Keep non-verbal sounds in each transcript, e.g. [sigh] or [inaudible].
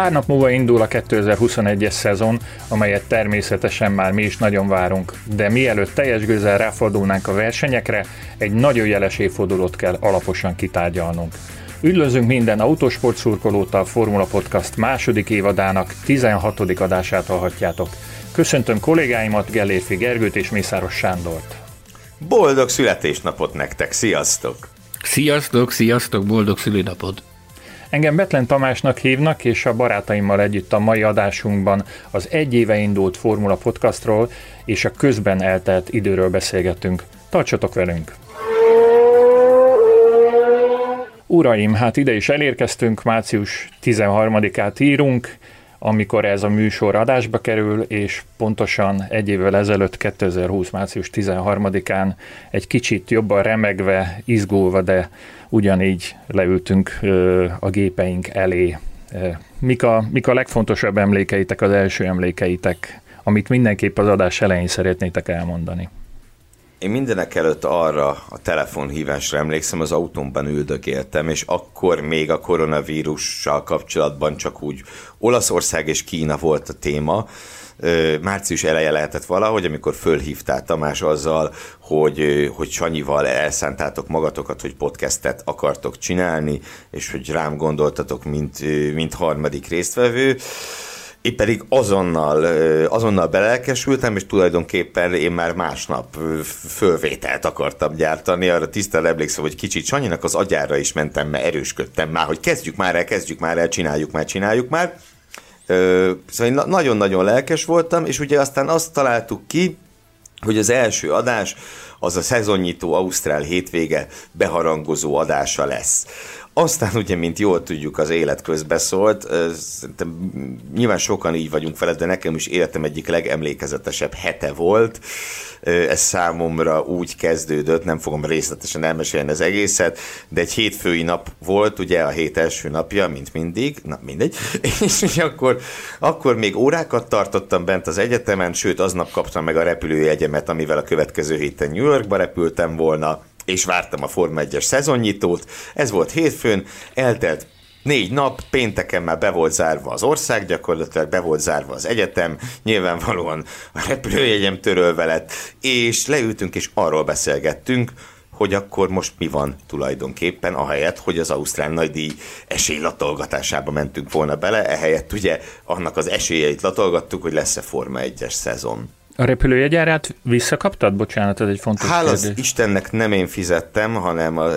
Pár nap múlva indul a 2021-es szezon, amelyet természetesen már mi is nagyon várunk, de mielőtt teljes gőzzel ráfordulnánk a versenyekre, egy nagyon jeles évfordulót kell alaposan kitárgyalnunk. Üdvözlünk minden autósport szurkolót a Formula Podcast második évadának 16. adását hallhatjátok. Köszöntöm kollégáimat, Gellérfi Gergőt és Mészáros Sándort. Boldog születésnapot nektek, sziasztok! Sziasztok, sziasztok, boldog szülinapot! Engem Betlen Tamásnak hívnak, és a barátaimmal együtt a mai adásunkban az egy éve indult Formula Podcastról és a közben eltelt időről beszélgetünk. Tartsatok velünk! Uraim, hát ide is elérkeztünk, március 13-át írunk, amikor ez a műsor adásba kerül, és pontosan egy évvel ezelőtt, 2020. március 13-án egy kicsit jobban remegve, izgulva, de ugyanígy leültünk a gépeink elé. Mik a, mik a legfontosabb emlékeitek, az első emlékeitek, amit mindenképp az adás elején szeretnétek elmondani? Én mindenek előtt arra a telefonhívásra emlékszem, az autómban üldögéltem, és akkor még a koronavírussal kapcsolatban csak úgy Olaszország és Kína volt a téma, március eleje lehetett valahogy, amikor fölhívtál Tamás azzal, hogy, hogy Sanyival elszántátok magatokat, hogy podcastet akartok csinálni, és hogy rám gondoltatok, mint, mint harmadik résztvevő. Én pedig azonnal, azonnal belelkesültem, és tulajdonképpen én már másnap fölvételt akartam gyártani. Arra tisztel emlékszem, hogy kicsit Sanyinak az agyára is mentem, mert erősködtem már, hogy kezdjük már el, kezdjük már el, csináljuk már, csináljuk már. Szóval nagyon-nagyon lelkes voltam, és ugye aztán azt találtuk ki, hogy az első adás az a szezonnyitó Ausztrál hétvége beharangozó adása lesz. Aztán ugye, mint jól tudjuk, az élet közbeszólt, szerintem nyilván sokan így vagyunk vele, de nekem is életem egyik legemlékezetesebb hete volt. Ez számomra úgy kezdődött, nem fogom részletesen elmesélni az egészet, de egy hétfői nap volt, ugye a hét első napja, mint mindig, na mindegy, [laughs] és ugye akkor, akkor még órákat tartottam bent az egyetemen, sőt aznap kaptam meg a repülőjegyemet, amivel a következő héten New Yorkba repültem volna, és vártam a Forma 1-es szezonnyitót. Ez volt hétfőn, eltelt Négy nap, pénteken már be volt zárva az ország, gyakorlatilag be volt zárva az egyetem, nyilvánvalóan a repülőjegyem törölve lett, és leültünk és arról beszélgettünk, hogy akkor most mi van tulajdonképpen, ahelyett, hogy az Ausztrál nagydíj esélylatolgatásába mentünk volna bele, ehelyett ugye annak az esélyeit latolgattuk, hogy lesz-e Forma 1-es szezon. A repülőjegyárát visszakaptad? Bocsánat, ez egy fontos Hála az Istennek nem én fizettem, hanem a,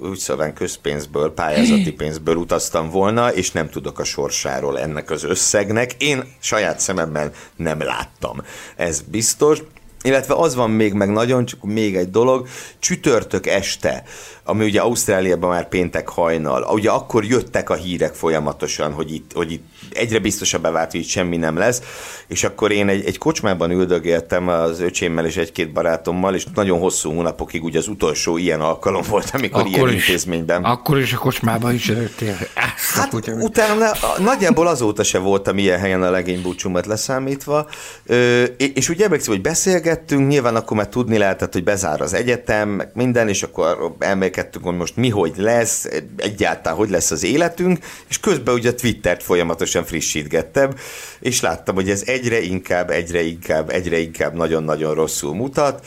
úgy szóval közpénzből, pályázati [clears throat] pénzből utaztam volna, és nem tudok a sorsáról ennek az összegnek. Én saját szememmel nem láttam. Ez biztos. Illetve az van még meg nagyon, csak még egy dolog, csütörtök este ami ugye Ausztráliában már péntek hajnal, ugye akkor jöttek a hírek folyamatosan, hogy itt, hogy itt egyre biztosabb vált, hogy itt semmi nem lesz, és akkor én egy, egy kocsmában üldögéltem az öcsémmel és egy-két barátommal, és nagyon hosszú hónapokig ugye az utolsó ilyen alkalom volt, amikor akkor ilyen is, intézményben. Akkor is a kocsmában is előttél. Hát utána nagyjából azóta se voltam ilyen helyen a legény búcsúmat leszámítva, Ö, és ugye emlékszem, hogy beszélgettünk, nyilván akkor már tudni lehetett, hogy bezár az egyetem, meg minden, és akkor elmélkedtünk beszélgettünk, hogy most mi hogy lesz, egyáltalán hogy lesz az életünk, és közben ugye a Twittert folyamatosan frissítgettem, és láttam, hogy ez egyre inkább, egyre inkább, egyre inkább nagyon-nagyon rosszul mutat,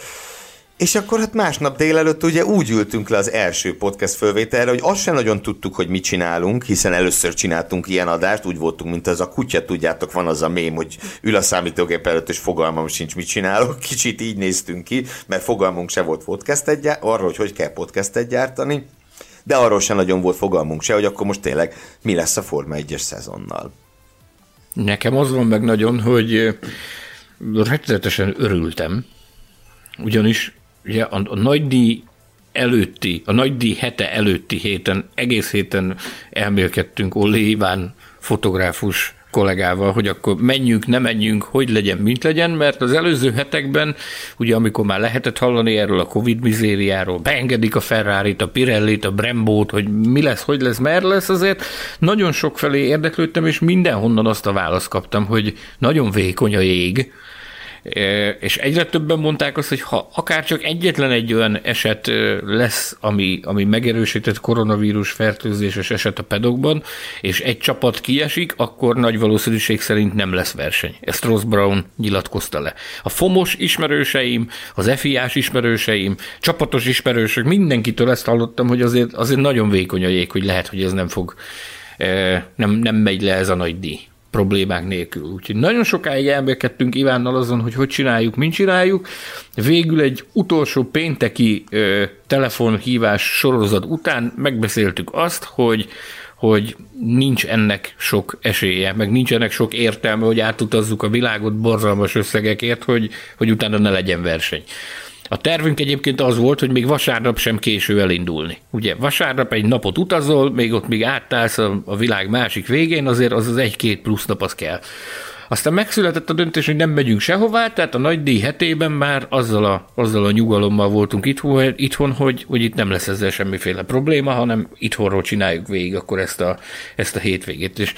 és akkor hát másnap délelőtt ugye úgy ültünk le az első podcast fölvételre, hogy azt sem nagyon tudtuk, hogy mit csinálunk, hiszen először csináltunk ilyen adást, úgy voltunk, mint az a kutya, tudjátok, van az a mém, hogy ül a számítógép előtt, és fogalmam sincs, mit csinálok. [laughs] Kicsit így néztünk ki, mert fogalmunk se volt podcastet gyá- arról, hogy hogy kell podcastet gyártani, de arról sem nagyon volt fogalmunk se, hogy akkor most tényleg mi lesz a Forma 1-es szezonnal. Nekem az van meg nagyon, hogy rettenetesen örültem, ugyanis ugye a, a díj előtti, a nagy díj hete előtti héten, egész héten elmélkedtünk Olli Iván fotográfus kollégával, hogy akkor menjünk, ne menjünk, hogy legyen, mint legyen, mert az előző hetekben, ugye amikor már lehetett hallani erről a Covid mizériáról, beengedik a ferrari a Pirelli-t, a Brembót, hogy mi lesz, hogy lesz, mert lesz, azért nagyon sok felé érdeklődtem, és mindenhonnan azt a választ kaptam, hogy nagyon vékony a jég, és egyre többen mondták azt, hogy ha akár csak egyetlen egy olyan eset lesz, ami, ami megerősített koronavírus fertőzéses eset a pedokban, és egy csapat kiesik, akkor nagy valószínűség szerint nem lesz verseny. Ezt Ross Brown nyilatkozta le. A FOMOS ismerőseim, az FIA-s ismerőseim, csapatos ismerősök, mindenkitől ezt hallottam, hogy azért, azért nagyon vékony a jég, hogy lehet, hogy ez nem fog, nem, nem megy le ez a nagy díj problémák nélkül. Úgyhogy nagyon sokáig elbélkedtünk Ivánnal azon, hogy hogy csináljuk, mint csináljuk. Végül egy utolsó pénteki ö, telefonhívás sorozat után megbeszéltük azt, hogy hogy nincs ennek sok esélye, meg nincs ennek sok értelme, hogy átutazzuk a világot borzalmas összegekért, hogy, hogy utána ne legyen verseny. A tervünk egyébként az volt, hogy még vasárnap sem késő elindulni. Ugye vasárnap egy napot utazol, még ott még áttálsz a, világ másik végén, azért az az egy-két plusz nap az kell. Aztán megszületett a döntés, hogy nem megyünk sehová, tehát a nagy díj hetében már azzal a, azzal a nyugalommal voltunk itthon, itthon hogy, hogy itt nem lesz ezzel semmiféle probléma, hanem itthonról csináljuk végig akkor ezt a, ezt a hétvégét. És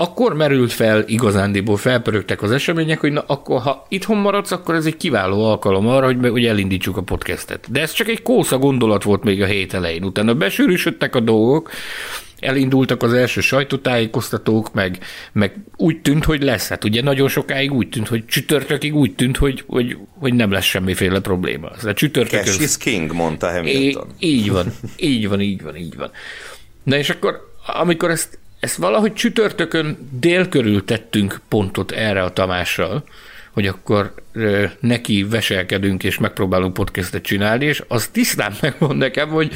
akkor merült fel igazándiból, felpörögtek az események, hogy na akkor ha itthon maradsz, akkor ez egy kiváló alkalom arra, hogy, hogy elindítsuk a podcastet. De ez csak egy kósza gondolat volt még a hét elején. Utána besűrűsödtek a dolgok, elindultak az első sajtótájékoztatók, meg, meg úgy tűnt, hogy lesz. Hát ugye nagyon sokáig úgy tűnt, hogy csütörtökig úgy tűnt, hogy, hogy, hogy nem lesz semmiféle probléma. Ez csütörtök Cash is king, mondta Hamilton. É, így van, így van, így van, így van. Na és akkor, amikor ezt ezt valahogy csütörtökön dél körül tettünk pontot erre a Tamással, hogy akkor neki veselkedünk és megpróbálunk podcastet csinálni, és az tisztán [laughs] megmond nekem, hogy,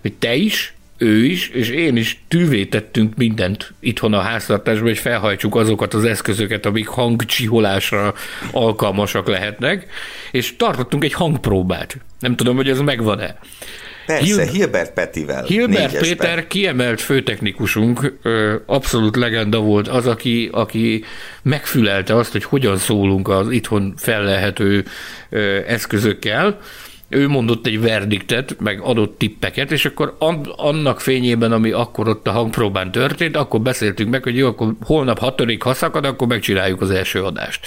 hogy te is, ő is, és én is tűvé tettünk mindent itthon a háztartásban, hogy felhajtsuk azokat az eszközöket, amik hangcsiholásra alkalmasak lehetnek, és tartottunk egy hangpróbát. Nem tudom, hogy ez megvan-e. Persze, Hil- Hilbert Petivel. Hilbert Péter kiemelt főtechnikusunk, abszolút legenda volt az, aki, aki megfülelte azt, hogy hogyan szólunk az itthon fellelhető eszközökkel, ő mondott egy verdiktet, meg adott tippeket, és akkor annak fényében, ami akkor ott a hangpróbán történt, akkor beszéltünk meg, hogy jó, akkor holnap hatodik ha szakad, akkor megcsináljuk az első adást.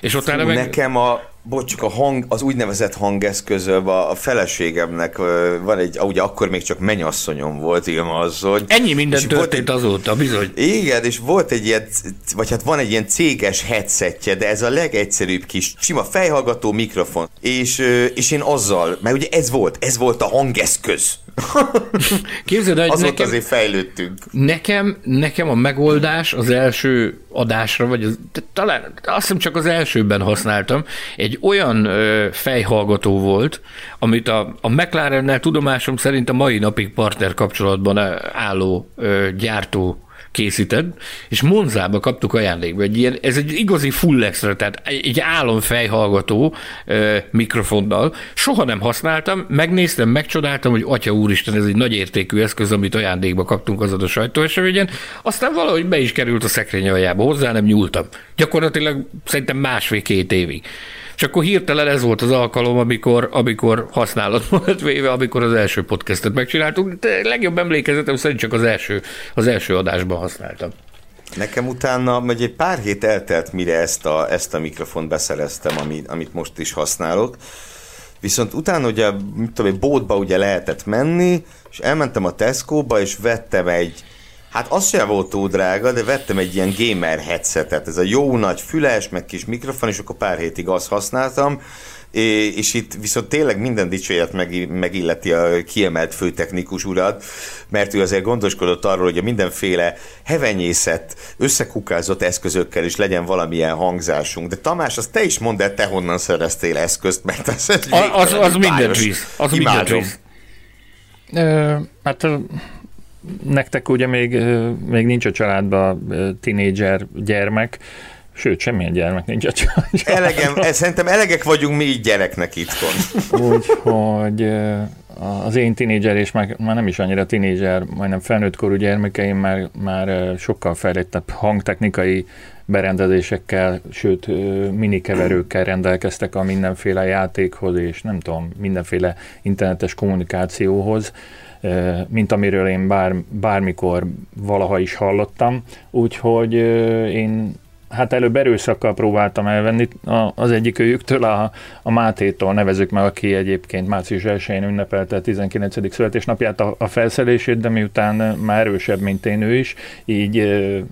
És utána meg... Nekem a, bocs, a hang, az úgynevezett hangeszközöm, a, a feleségemnek van egy, ugye akkor még csak menyasszonyom volt, igen, asszony. Ennyi minden történt egy, azóta, bizony. Igen, és volt egy ilyen, vagy hát van egy ilyen céges headsetje, de ez a legegyszerűbb kis sima fejhallgató mikrofon. És, és én azzal, mert ugye ez volt, ez volt a hangeszköz. Képzeld, hogy [laughs] Azóta nekem, azért fejlődtünk. Nekem, nekem a megoldás az első adásra, vagy az, talán azt hiszem csak az elsőben használtam, egy olyan ö, fejhallgató volt, amit a, a McLarennel tudomásom szerint a mai napig partner kapcsolatban álló ö, gyártó készített, és Monzába kaptuk ajándékba. Egy ilyen, ez egy igazi full extra, tehát egy álomfejhallgató uh, mikrofonnal. Soha nem használtam, megnéztem, megcsodáltam, hogy atya úristen, ez egy nagy értékű eszköz, amit ajándékba kaptunk azon a sajtóeseményen. Aztán valahogy be is került a szekrény aljába, hozzá nem nyúltam. Gyakorlatilag szerintem másfél-két évig. És akkor hirtelen ez volt az alkalom, amikor, amikor használatban lett véve, amikor az első podcastet megcsináltuk. De legjobb emlékezetem szerint csak az első, az első adásban használtam. Nekem utána, vagy egy pár hét eltelt, mire ezt a, ezt a mikrofont beszereztem, amit, amit most is használok. Viszont utána ugye, mit tudom, egy bótba ugye lehetett menni, és elmentem a Tesco-ba, és vettem egy, Hát az sem volt túl drága, de vettem egy ilyen gamer headsetet, ez a jó nagy füles, meg kis mikrofon, és akkor pár hétig azt használtam, és itt viszont tényleg minden dicséret megilleti a kiemelt főtechnikus urat, mert ő azért gondoskodott arról, hogy a mindenféle hevenyészet, összekukázott eszközökkel is legyen valamilyen hangzásunk. De Tamás, azt te is mondd el, te honnan szereztél eszközt, mert ez egy az, az, az minden víz. Az minden víz. hát nektek ugye még, még nincs a családban tinédzser gyermek, Sőt, semmilyen gyermek nincs a családban. Elegem, szerintem elegek vagyunk mi így gyereknek itthon. Úgyhogy az én tinédzser, és már, már nem is annyira tinédzser, majdnem felnőttkorú gyermekeim már, már sokkal fejlettebb hangtechnikai berendezésekkel, sőt minikeverőkkel rendelkeztek a mindenféle játékhoz, és nem tudom, mindenféle internetes kommunikációhoz, mint amiről én bár, bármikor valaha is hallottam. Úgyhogy én hát előbb erőszakkal próbáltam elvenni az egyik őjüktől, a, a Mátétól nevezük meg, aki egyébként március 1-én ünnepelte a 19. születésnapját a, a felszerelését, de miután már erősebb, mint én ő is, így,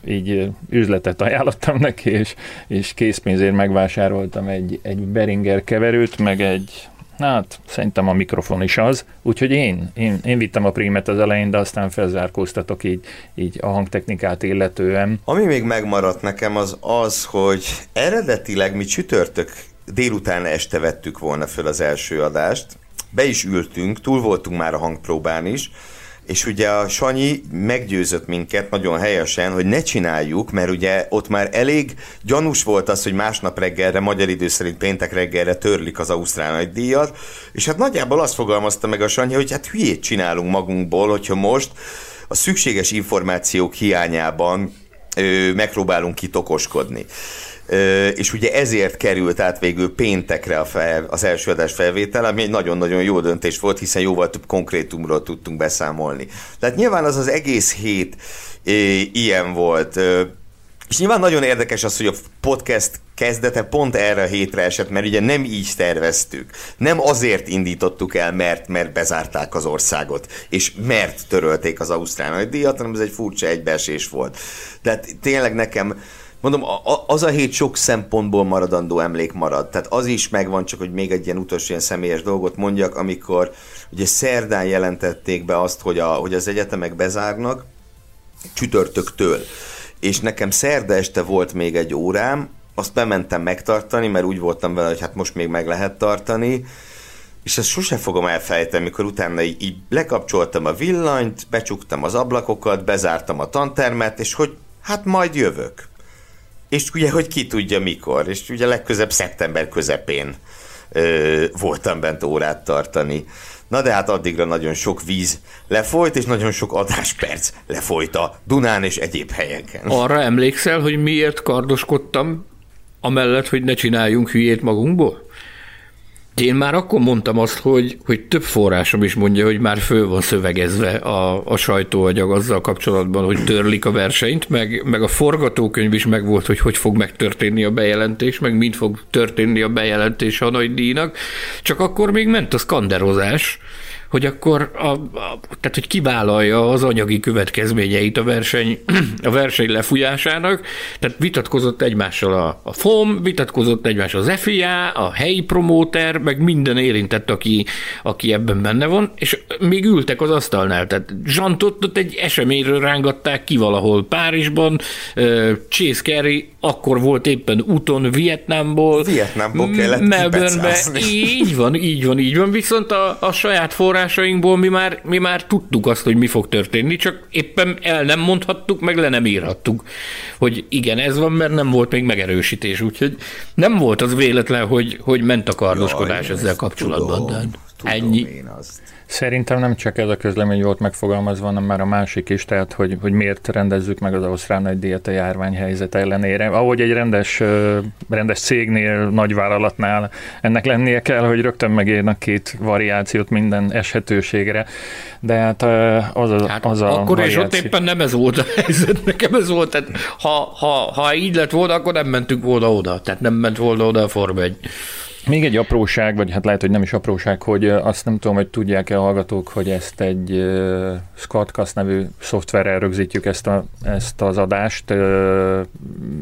így üzletet ajánlottam neki, és, és készpénzért megvásároltam egy, egy Beringer keverőt, meg egy Hát, szerintem a mikrofon is az, úgyhogy én, én, én vittem a prímet az elején, de aztán felzárkóztatok így, így a hangtechnikát illetően. Ami még megmaradt nekem az az, hogy eredetileg mi csütörtök délután este vettük volna föl az első adást, be is ültünk, túl voltunk már a hangpróbán is, és ugye a Sanyi meggyőzött minket nagyon helyesen, hogy ne csináljuk, mert ugye ott már elég gyanús volt az, hogy másnap reggelre, magyar idő szerint péntek reggelre törlik az Ausztrál nagy díjat, és hát nagyjából azt fogalmazta meg a Sanyi, hogy hát hülyét csinálunk magunkból, hogyha most a szükséges információk hiányában ö, megpróbálunk kitokoskodni és ugye ezért került át végül péntekre a fel, az első adás felvétel, ami egy nagyon-nagyon jó döntés volt, hiszen jóval több konkrétumról tudtunk beszámolni. Tehát nyilván az az egész hét ilyen volt. És nyilván nagyon érdekes az, hogy a podcast kezdete pont erre a hétre esett, mert ugye nem így terveztük. Nem azért indítottuk el, mert, mert bezárták az országot, és mert törölték az Ausztrál díjat, hanem ez egy furcsa egybeesés volt. Tehát tényleg nekem mondom, az a hét sok szempontból maradandó emlék marad. Tehát az is megvan, csak hogy még egy ilyen utolsó ilyen személyes dolgot mondjak, amikor ugye szerdán jelentették be azt, hogy, a, hogy az egyetemek bezárnak, csütörtöktől. És nekem szerda este volt még egy órám, azt bementem megtartani, mert úgy voltam vele, hogy hát most még meg lehet tartani, és ezt sose fogom elfelejteni, amikor utána így, így lekapcsoltam a villanyt, becsuktam az ablakokat, bezártam a tantermet, és hogy hát majd jövök és ugye, hogy ki tudja mikor, és ugye legközebb szeptember közepén ö, voltam bent órát tartani. Na de hát addigra nagyon sok víz lefolyt, és nagyon sok adásperc lefolyt a Dunán és egyéb helyeken. Arra emlékszel, hogy miért kardoskodtam, amellett, hogy ne csináljunk hülyét magunkból? Én már akkor mondtam azt, hogy, hogy több forrásom is mondja, hogy már föl van szövegezve a, a sajtóagyag azzal kapcsolatban, hogy törlik a versenyt, meg, meg a forgatókönyv is megvolt, hogy hogy fog megtörténni a bejelentés, meg mind fog történni a bejelentés a nagy díjnak. Csak akkor még ment a skanderozás, hogy akkor a, a, tehát, hogy kivállalja az anyagi következményeit a verseny, [clears throat] a verseny lefújásának, tehát vitatkozott egymással a, a FOM, vitatkozott egymással az FIA, a helyi promóter, meg minden érintett, aki, aki ebben benne van, és még ültek az asztalnál, tehát Zsantot ott egy eseményről rángatták ki valahol Párizsban, Chase Carey akkor volt éppen úton Vietnámból. Vietnámból kellett Melbournebe. Így van, így van, így van, viszont a, a saját forrásainkból mi már, mi már tudtuk azt, hogy mi fog történni, csak éppen el nem mondhattuk, meg le nem írhattuk, hogy igen, ez van, mert nem volt még megerősítés, úgyhogy nem volt az véletlen, hogy, hogy ment a kardoskodás Jaj, ezzel kapcsolatban. Tudom, tudom Ennyi. én azt. Szerintem nem csak ez a közlemény volt megfogalmazva, hanem már a másik is, tehát hogy, hogy miért rendezzük meg az Ausztrál nagy díjat a járványhelyzet ellenére. Ahogy egy rendes, rendes cégnél, nagyvállalatnál ennek lennie kell, hogy rögtön megírnak két variációt minden eshetőségre, de hát az a, hát az a Akkor variáció... és ott éppen nem ez volt a helyzet, nekem ez volt, tehát ha, ha, ha így lett volna, akkor nem mentünk volna oda, tehát nem ment volna oda a Forma 1. Még egy apróság, vagy hát lehet, hogy nem is apróság, hogy azt nem tudom, hogy tudják-e a hallgatók, hogy ezt egy uh, Scottcast nevű szoftverrel rögzítjük ezt, a, ezt az adást, uh,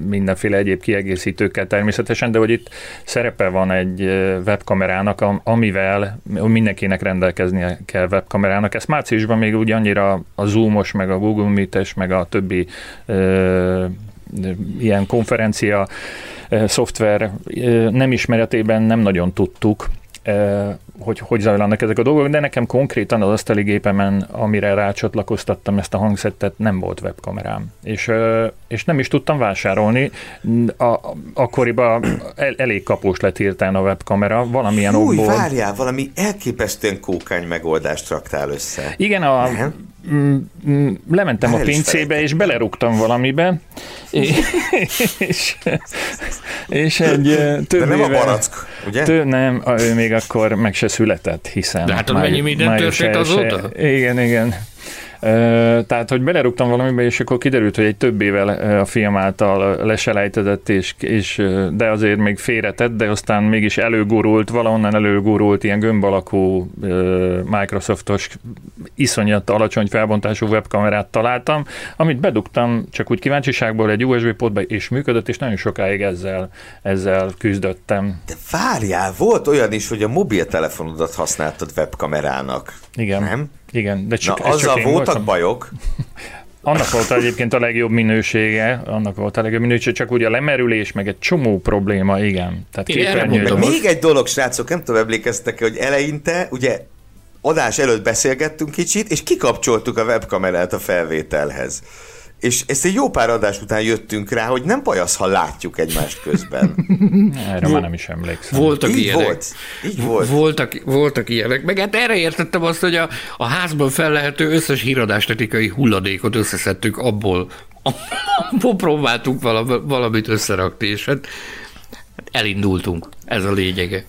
mindenféle egyéb kiegészítőkkel természetesen, de hogy itt szerepe van egy webkamerának, amivel mindenkinek rendelkeznie kell webkamerának. Ezt márciusban még úgy annyira a Zoomos, meg a Google Meet-es, meg a többi uh, ilyen konferencia szoftver nem ismeretében nem nagyon tudtuk, hogy hogy zajlanak ezek a dolgok, de nekem konkrétan az asztali gépemen, amire rácsatlakoztattam ezt a hangszettet, nem volt webkamerám. És, és nem is tudtam vásárolni. A, akkoriban el, elég kapós lett hirtelen a webkamera, valamilyen Fúj, okból. várjál, valami elképesztően kókány megoldást raktál össze. Igen, a, nem? Mm, mm, lementem a pincébe, és belerúgtam valamibe, [laughs] és, és, és egy több De nem éve, a barack, ugye? Tő, nem, ő még akkor meg se született, hiszen... De hát mennyi minden történt azóta? Igen, igen. Tehát, hogy belerúgtam valamibe, és akkor kiderült, hogy egy több éve a film által leselejtezett, és, és, de azért még félretett, de aztán mégis előgurult, valahonnan előgurult ilyen gömb alakú Microsoftos iszonyat alacsony felbontású webkamerát találtam, amit bedugtam csak úgy kíváncsiságból egy USB potba, és működött, és nagyon sokáig ezzel, ezzel küzdöttem. De várjál, volt olyan is, hogy a mobiltelefonodat használtad webkamerának. Igen. Nem? Igen, de csak, Na, azzal csak voltak voltam. bajok. [laughs] Annak volt egyébként a legjobb minősége, annak volt a legjobb minősége, csak ugye a lemerülés, meg egy csomó probléma, igen. Tehát képernyő. Még egy dolog, srácok, nem tudom, emlékeztek hogy eleinte, ugye adás előtt beszélgettünk kicsit, és kikapcsoltuk a webkamerát a felvételhez. És ezt egy jó pár adás után jöttünk rá, hogy nem baj az, ha látjuk egymást közben. [laughs] Erre már nem is emlékszem. Voltak Így ilyenek. volt. Így volt. Voltak, voltak ilyenek. Meg hát erre értettem azt, hogy a, a házban fellehető összes híradástetikai hulladékot összeszedtük abból, abból próbáltunk valami, valamit összerakni, és hát elindultunk. Ez a lényege.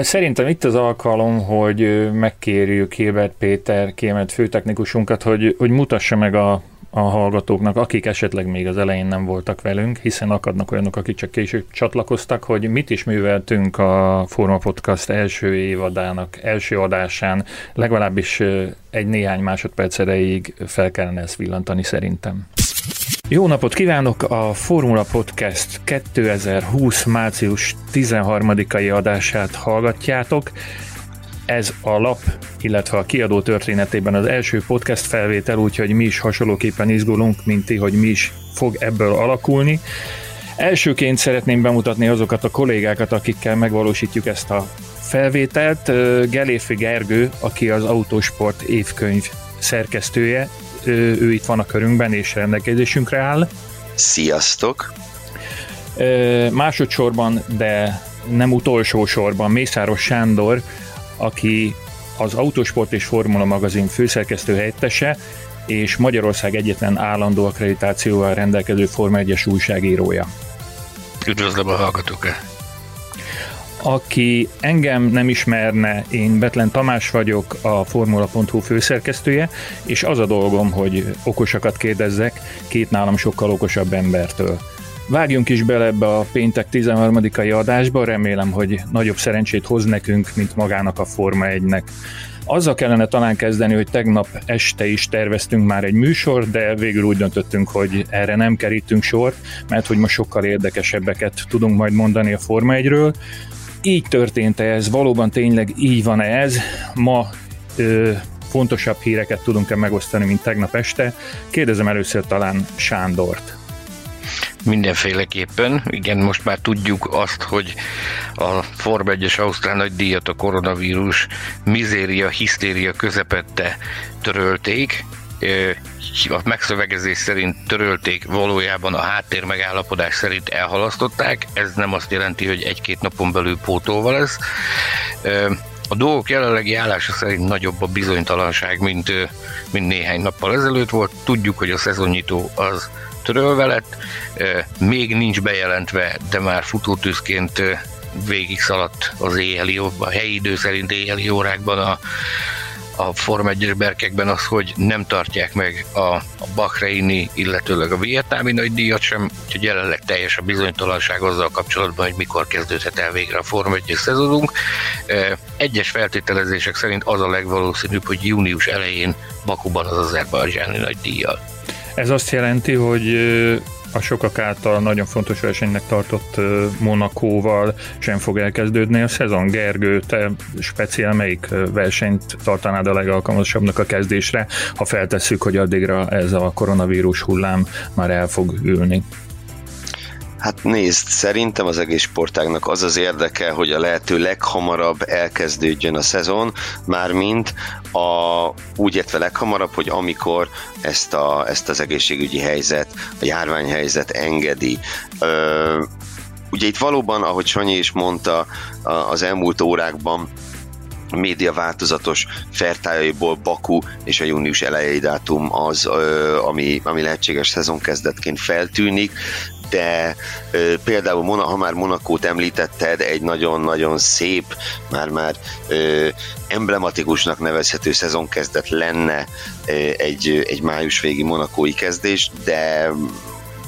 Szerintem itt az alkalom, hogy megkérjük Hilbert Péter, kiemelt főtechnikusunkat, hogy, hogy mutassa meg a, a hallgatóknak, akik esetleg még az elején nem voltak velünk, hiszen akadnak olyanok, akik csak később csatlakoztak, hogy mit is műveltünk a Forma Podcast első évadának első adásán, legalábbis egy néhány másodperc erejéig fel kellene ezt villantani szerintem. Jó napot kívánok! A Formula Podcast 2020. március 13-ai adását hallgatjátok. Ez a lap, illetve a kiadó történetében az első podcast felvétel, úgyhogy mi is hasonlóképpen izgulunk, mint ti, hogy mi is fog ebből alakulni. Elsőként szeretném bemutatni azokat a kollégákat, akikkel megvalósítjuk ezt a felvételt. Geléfi Gergő, aki az Autosport évkönyv szerkesztője, ő itt van a körünkben és rendelkezésünkre áll. Sziasztok! Másodszorban, de nem utolsó sorban Mészáros Sándor, aki az Autosport és Formula magazin főszerkesztő helyettese, és Magyarország egyetlen állandó akkreditációval rendelkező Forma 1-es újságírója. Üdvözlöm a hallgatókat! Aki engem nem ismerne, én Betlen Tamás vagyok, a Formula.hu főszerkesztője, és az a dolgom, hogy okosakat kérdezzek két nálam sokkal okosabb embertől. Vágjunk is bele ebbe a péntek 13-ai adásba, remélem, hogy nagyobb szerencsét hoz nekünk, mint magának a Forma 1-nek. Azzal kellene talán kezdeni, hogy tegnap este is terveztünk már egy műsor, de végül úgy döntöttünk, hogy erre nem kerítünk sort, mert hogy ma sokkal érdekesebbeket tudunk majd mondani a Forma 1-ről. Így történt ez, valóban tényleg így van ez. Ma ö, fontosabb híreket tudunk-e megosztani, mint tegnap este. Kérdezem először talán Sándort. Mindenféleképpen, igen, most már tudjuk azt, hogy a Forma 1-es Ausztrál nagy díjat a koronavírus mizéria, hisztéria közepette törölték, a megszövegezés szerint törölték, valójában a háttér megállapodás szerint elhalasztották. Ez nem azt jelenti, hogy egy-két napon belül pótolva lesz. A dolgok jelenlegi állása szerint nagyobb a bizonytalanság, mint, mint néhány nappal ezelőtt volt. Tudjuk, hogy a szezonnyitó az törölve lett, még nincs bejelentve, de már futótűzként végig szaladt az éjjeli, a helyi idő szerint éjjeli órákban a, a Form 1 berkekben az, hogy nem tartják meg a, a Bahreini, illetőleg a vietnámi nagy díjat sem, úgyhogy jelenleg teljes a bizonytalanság azzal kapcsolatban, hogy mikor kezdődhet el végre a Form 1 szezonunk. Egyes feltételezések szerint az a legvalószínűbb, hogy június elején Bakuban az azerbajdzsáni nagy díjjal. Ez azt jelenti, hogy a sokak által nagyon fontos versenynek tartott Monakóval sem fog elkezdődni a szezon. Gergő, te speciál melyik versenyt tartanád a legalkalmasabbnak a kezdésre, ha feltesszük, hogy addigra ez a koronavírus hullám már el fog ülni? Hát nézd, szerintem az egész sportágnak az az érdeke, hogy a lehető leghamarabb elkezdődjön a szezon, mármint a, úgy értve leghamarabb, hogy amikor ezt, a, ezt az egészségügyi helyzet, a járványhelyzet engedi. Ö, ugye itt valóban, ahogy Sanyi is mondta, az elmúlt órákban média változatos fertájaiból Baku és a június elejei dátum az, ami, ami lehetséges szezonkezdetként feltűnik, de ö, például, ha már Monakót említetted, egy nagyon-nagyon szép, már-már ö, emblematikusnak nevezhető szezonkezdet lenne ö, egy, egy május végi monakói kezdés, de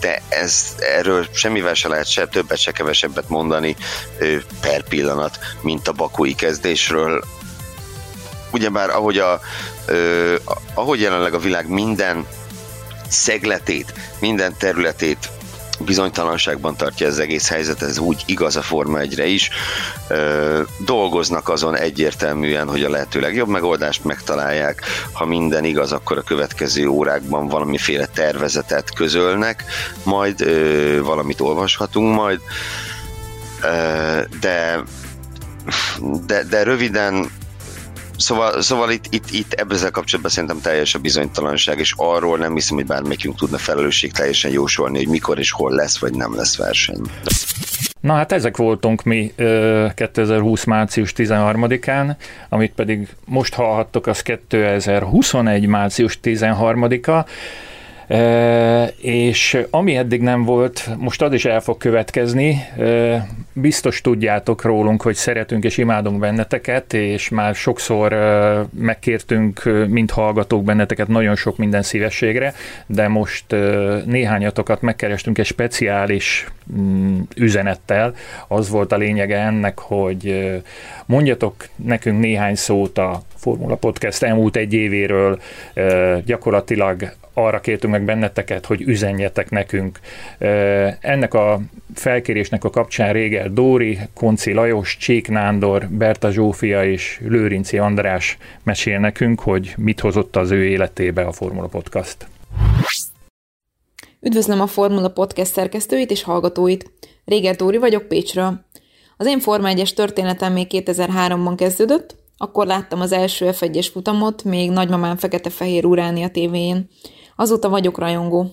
de ez, erről semmivel se lehet se többet, se kevesebbet mondani ö, per pillanat, mint a bakói kezdésről. Ugyebár ahogy, a, ö, ahogy jelenleg a világ minden szegletét, minden területét bizonytalanságban tartja az egész helyzet, ez úgy igaz a Forma 1 is. Dolgoznak azon egyértelműen, hogy a lehető legjobb megoldást megtalálják. Ha minden igaz, akkor a következő órákban valamiféle tervezetet közölnek, majd ö, valamit olvashatunk majd. De, de, de röviden Szóval, szóval itt, itt, itt ebben kapcsolatban szerintem teljes a bizonytalanság, és arról nem hiszem, hogy bármelyikünk tudna felelősség teljesen jósolni, hogy mikor és hol lesz, vagy nem lesz verseny. Na hát ezek voltunk mi 2020. március 13-án, amit pedig most hallhattok, az 2021. március 13-a. És ami eddig nem volt, most az is el fog következni. Biztos tudjátok rólunk, hogy szeretünk és imádunk benneteket, és már sokszor megkértünk, mint hallgatók benneteket nagyon sok minden szívességre, de most néhányatokat megkerestünk egy speciális mm, üzenettel. Az volt a lényege ennek, hogy mondjatok nekünk néhány szót a Formula Podcast elmúlt egy évéről, gyakorlatilag arra kértünk meg benneteket, hogy üzenjetek nekünk. Ennek a felkérésnek a kapcsán Réger Dóri, Konci Lajos, Csík Nándor, Berta Zsófia és Lőrinci András mesél nekünk, hogy mit hozott az ő életébe a Formula Podcast. Üdvözlöm a Formula Podcast szerkesztőit és hallgatóit. Réger Dóri vagyok Pécsről. Az én Forma 1-es történetem még 2003-ban kezdődött, akkor láttam az első f futamot, még nagymamám fekete-fehér uráni a tévéjén. Azóta vagyok rajongó.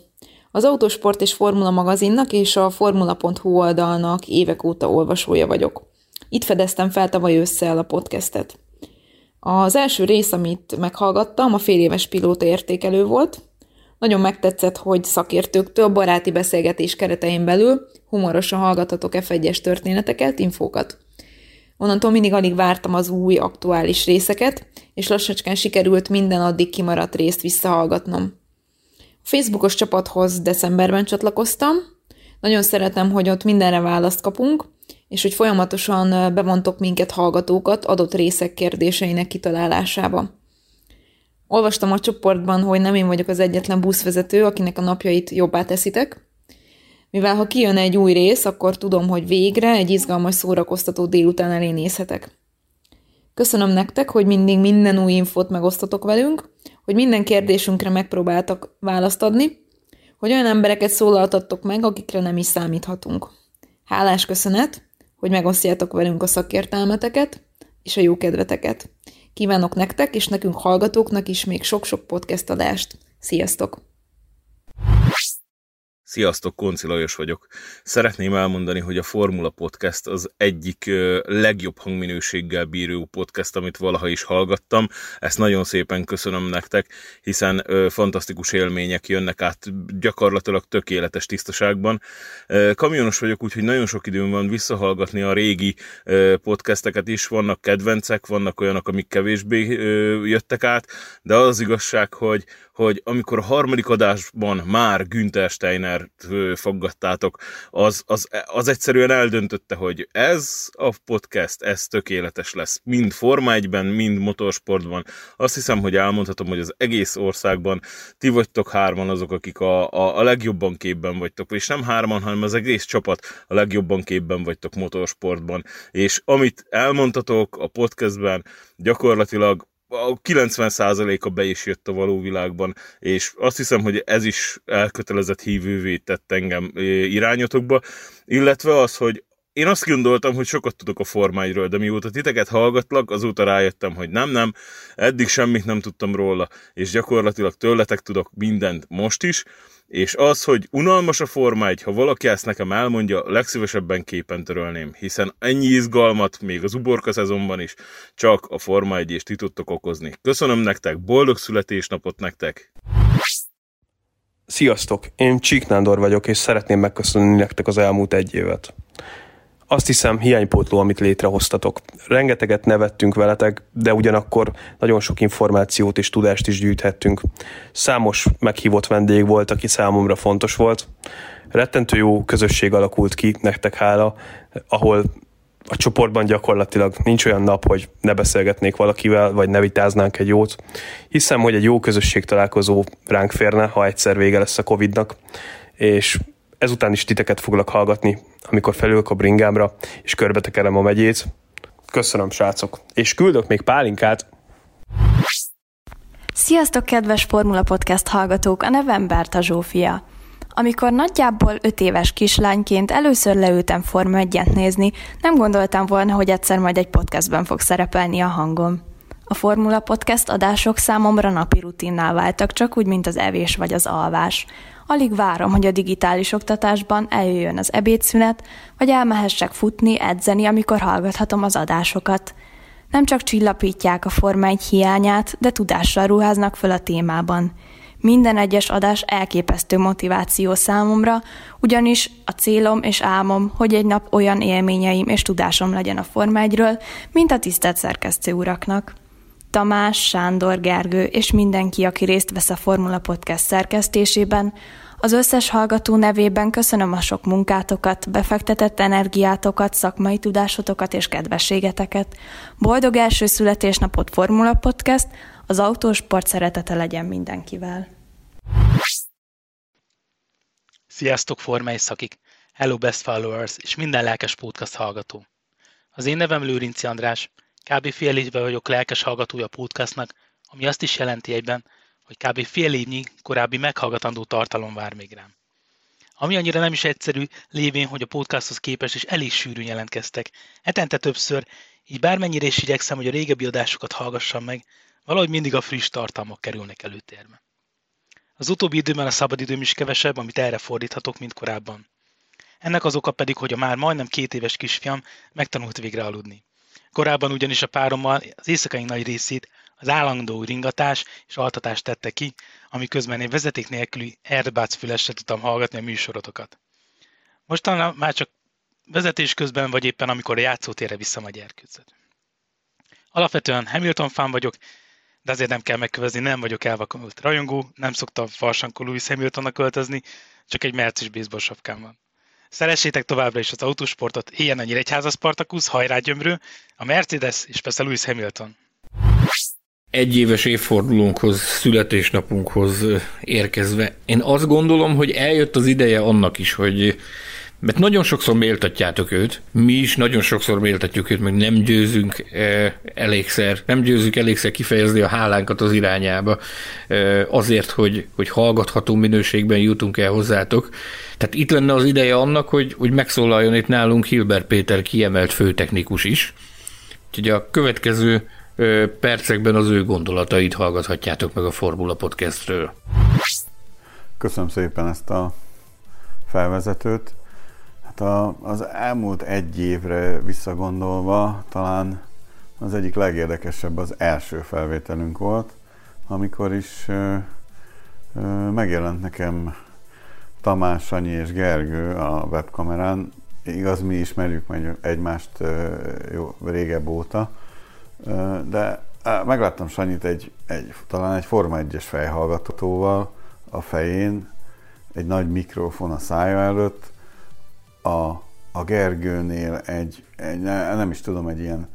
Az Autosport és Formula magazinnak és a formula.hu oldalnak évek óta olvasója vagyok. Itt fedeztem fel tavaly ősszel a podcastet. Az első rész, amit meghallgattam, a fél éves pilóta értékelő volt. Nagyon megtetszett, hogy szakértőktől baráti beszélgetés keretein belül humorosan hallgathatok F1-es történeteket, infókat. Onnantól mindig alig vártam az új, aktuális részeket, és lassacskán sikerült minden addig kimaradt részt visszahallgatnom. Facebookos csapathoz decemberben csatlakoztam. Nagyon szeretem, hogy ott mindenre választ kapunk, és hogy folyamatosan bevontok minket hallgatókat adott részek kérdéseinek kitalálásába. Olvastam a csoportban, hogy nem én vagyok az egyetlen buszvezető, akinek a napjait jobbá teszitek. Mivel ha kijön egy új rész, akkor tudom, hogy végre egy izgalmas szórakoztató délután elé nézhetek. Köszönöm nektek, hogy mindig minden új infót megosztotok velünk, hogy minden kérdésünkre megpróbáltak választ adni, hogy olyan embereket szólaltattok meg, akikre nem is számíthatunk. Hálás köszönet, hogy megosztjátok velünk a szakértelmeteket és a jó kedveteket. Kívánok nektek és nekünk hallgatóknak is még sok-sok podcast adást. Sziasztok! Sziasztok, Konci Lajos vagyok. Szeretném elmondani, hogy a Formula Podcast az egyik legjobb hangminőséggel bíró podcast, amit valaha is hallgattam. Ezt nagyon szépen köszönöm nektek, hiszen fantasztikus élmények jönnek át gyakorlatilag tökéletes tisztaságban. Kamionos vagyok, úgyhogy nagyon sok időm van visszahallgatni a régi podcasteket is. Vannak kedvencek, vannak olyanok, amik kevésbé jöttek át, de az igazság, hogy hogy amikor a harmadik adásban már Günther Steiner foggattátok, az, az, az egyszerűen eldöntötte, hogy ez a podcast, ez tökéletes lesz. Mind Forma 1-ben, mind motorsportban. Azt hiszem, hogy elmondhatom, hogy az egész országban ti vagytok hárman azok, akik a, a, a legjobban képben vagytok, és nem hárman, hanem az egész csapat a legjobban képben vagytok motorsportban. És amit elmondhatok a podcastben, gyakorlatilag a 90%-a be is jött a való világban, és azt hiszem, hogy ez is elkötelezett hívővé tett engem irányotokba, illetve az, hogy én azt gondoltam, hogy sokat tudok a formáiról, de mióta titeket hallgatlak, azóta rájöttem, hogy nem, nem, eddig semmit nem tudtam róla, és gyakorlatilag tőletek tudok mindent most is, és az, hogy unalmas a Forma 1, ha valaki ezt nekem elmondja, legszívesebben képen törölném, hiszen ennyi izgalmat még az uborka szezonban is csak a Forma 1 és ti tudtok okozni. Köszönöm nektek, boldog születésnapot nektek! Sziasztok! Én Csík Nándor vagyok, és szeretném megköszönni nektek az elmúlt egy évet. Azt hiszem hiánypótló, amit létrehoztatok. Rengeteget nevettünk veletek, de ugyanakkor nagyon sok információt és tudást is gyűjthettünk. Számos meghívott vendég volt, aki számomra fontos volt. Rettentő jó közösség alakult ki, nektek hála, ahol a csoportban gyakorlatilag nincs olyan nap, hogy ne beszélgetnék valakivel, vagy ne vitáznánk egy jót. Hiszem, hogy egy jó közösség találkozó ránk férne, ha egyszer vége lesz a Covid-nak, és ezután is titeket foglak hallgatni, amikor felülök a bringámra, és körbetekerem a megyét. Köszönöm, srácok. És küldök még pálinkát. Sziasztok, kedves Formula Podcast hallgatók! A nevem Berta Zsófia. Amikor nagyjából öt éves kislányként először leültem Forma 1 nézni, nem gondoltam volna, hogy egyszer majd egy podcastben fog szerepelni a hangom. A Formula Podcast adások számomra napi rutinná váltak, csak úgy, mint az evés vagy az alvás. Alig várom, hogy a digitális oktatásban eljöjjön az ebédszünet, vagy elmehessek futni, edzeni, amikor hallgathatom az adásokat. Nem csak csillapítják a Forma 1 hiányát, de tudással ruháznak föl a témában. Minden egyes adás elképesztő motiváció számomra, ugyanis a célom és álmom, hogy egy nap olyan élményeim és tudásom legyen a Forma 1-ről, mint a tisztelt szerkesztő uraknak. Tamás, Sándor, Gergő és mindenki, aki részt vesz a Formula Podcast szerkesztésében, az összes hallgató nevében köszönöm a sok munkátokat, befektetett energiátokat, szakmai tudásotokat és kedvességeteket. Boldog első születésnapot Formula Podcast, az autósport szeretete legyen mindenkivel. Sziasztok, Formai szakik! Hello best followers és minden lelkes podcast hallgató! Az én nevem Lőrinci András, kb. fél évve vagyok lelkes hallgatója a podcastnak, ami azt is jelenti egyben, hogy kb. fél évnyi korábbi meghallgatandó tartalom vár még rám. Ami annyira nem is egyszerű, lévén, hogy a podcasthoz képest is elég sűrűn jelentkeztek. Etente többször, így bármennyire is igyekszem, hogy a régebbi adásokat hallgassam meg, valahogy mindig a friss tartalmak kerülnek előtérbe. Az utóbbi időben a szabadidőm is kevesebb, amit erre fordíthatok, mint korábban. Ennek az oka pedig, hogy a már majdnem két éves kisfiam megtanult végre aludni. Korábban ugyanis a párommal az éjszakai nagy részét az állandó ringatás és altatás tette ki, amiközben én vezeték nélküli Airbats fülesre tudtam hallgatni a műsorotokat. Mostanában már csak vezetés közben, vagy éppen amikor a játszótérre a gyerkőcöt. Alapvetően Hamilton fán vagyok, de azért nem kell megkövezni, nem vagyok elvakult rajongó, nem szoktam farsankó Lewis Hamiltonnak költözni, csak egy mercis baseball sapkám van. Szeressétek továbbra is az autósportot, éljen a Nyíregyháza Spartacus, hajrá gyömrő, a Mercedes és persze Lewis Hamilton. Egyéves évfordulónkhoz, születésnapunkhoz érkezve, én azt gondolom, hogy eljött az ideje annak is, hogy mert nagyon sokszor méltatjátok őt, mi is nagyon sokszor méltatjuk őt, meg nem győzünk elégszer, nem győzünk elégszer kifejezni a hálánkat az irányába azért, hogy, hogy hallgatható minőségben jutunk el hozzátok. Tehát itt lenne az ideje annak, hogy, hogy megszólaljon itt nálunk Hilbert Péter kiemelt főtechnikus is. Úgyhogy a következő percekben az ő gondolatait hallgathatjátok meg a Formula Podcastről. Köszönöm szépen ezt a felvezetőt. Hát a, az elmúlt egy évre visszagondolva talán az egyik legérdekesebb az első felvételünk volt, amikor is ö, ö, megjelent nekem Tamás, Sanyi és Gergő a webkamerán. Igaz, mi ismerjük meg egymást ö, jó, régebb óta, de megláttam Sanyit egy, egy, talán egy Forma 1-es fejhallgatóval a fején, egy nagy mikrofon a szája előtt, a, a Gergőnél egy, egy, nem is tudom, egy ilyen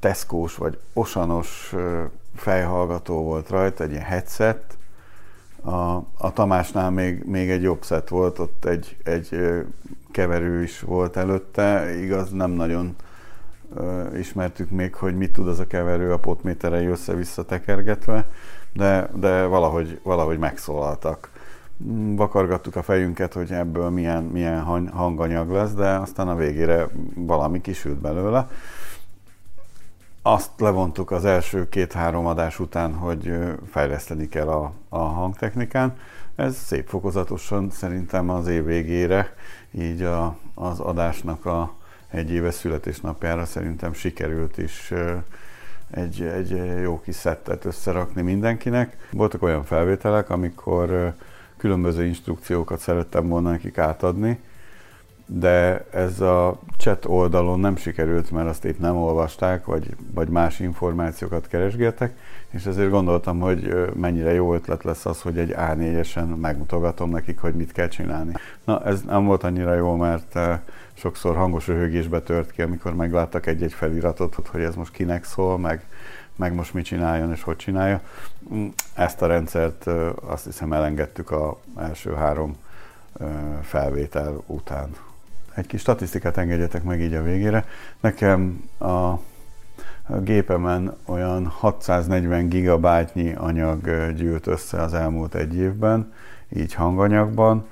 teszkós vagy osanos fejhallgató volt rajta, egy ilyen headset, a, a Tamásnál még, még egy jobb szett volt, ott egy, egy keverő is volt előtte, igaz, nem nagyon ismertük még, hogy mit tud az a keverő a potméterei össze-vissza tekergetve, de, de valahogy, valahogy megszólaltak. Vakargattuk a fejünket, hogy ebből milyen, milyen hanganyag lesz, de aztán a végére valami kisült belőle. Azt levontuk az első két-három adás után, hogy fejleszteni kell a, a hangtechnikán. Ez szép fokozatosan szerintem az év végére, így a, az adásnak a egy éves születésnapjára szerintem sikerült is egy, egy jó kis szettet összerakni mindenkinek. Voltak olyan felvételek, amikor különböző instrukciókat szerettem volna nekik átadni, de ez a chat oldalon nem sikerült, mert azt épp nem olvasták, vagy, vagy más információkat keresgéltek, és ezért gondoltam, hogy mennyire jó ötlet lesz az, hogy egy A4-esen megmutogatom nekik, hogy mit kell csinálni. Na, ez nem volt annyira jó, mert sokszor hangos röhögésbe tört ki, amikor megláttak egy-egy feliratot, hogy ez most kinek szól, meg, meg most mit csináljon és hogy csinálja. Mm, ezt a rendszert azt hiszem elengedtük a első három felvétel után. Egy kis statisztikát engedjetek meg így a végére. Nekem a gépemen olyan 640 gigabájtnyi anyag gyűlt össze az elmúlt egy évben, így hanganyagban.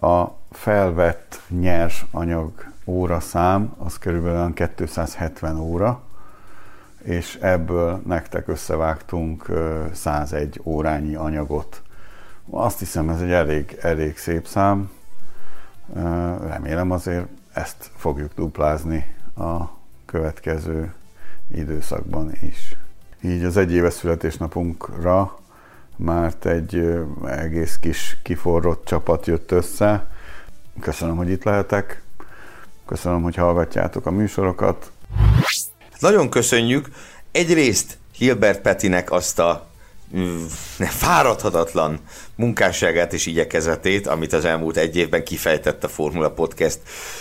A felvett nyers anyag óra szám az körülbelül 270 óra, és ebből nektek összevágtunk 101 órányi anyagot. Azt hiszem, ez egy elég, elég szép szám. Remélem azért ezt fogjuk duplázni a következő időszakban is. Így az egyéves születésnapunkra már egy egész kis kiforrott csapat jött össze. Köszönöm, hogy itt lehetek. Köszönöm, hogy hallgatjátok a műsorokat. Nagyon köszönjük egyrészt Hilbert Petinek azt a fáradhatatlan munkásságát és igyekezetét, amit az elmúlt egy évben kifejtett a Formula Podcast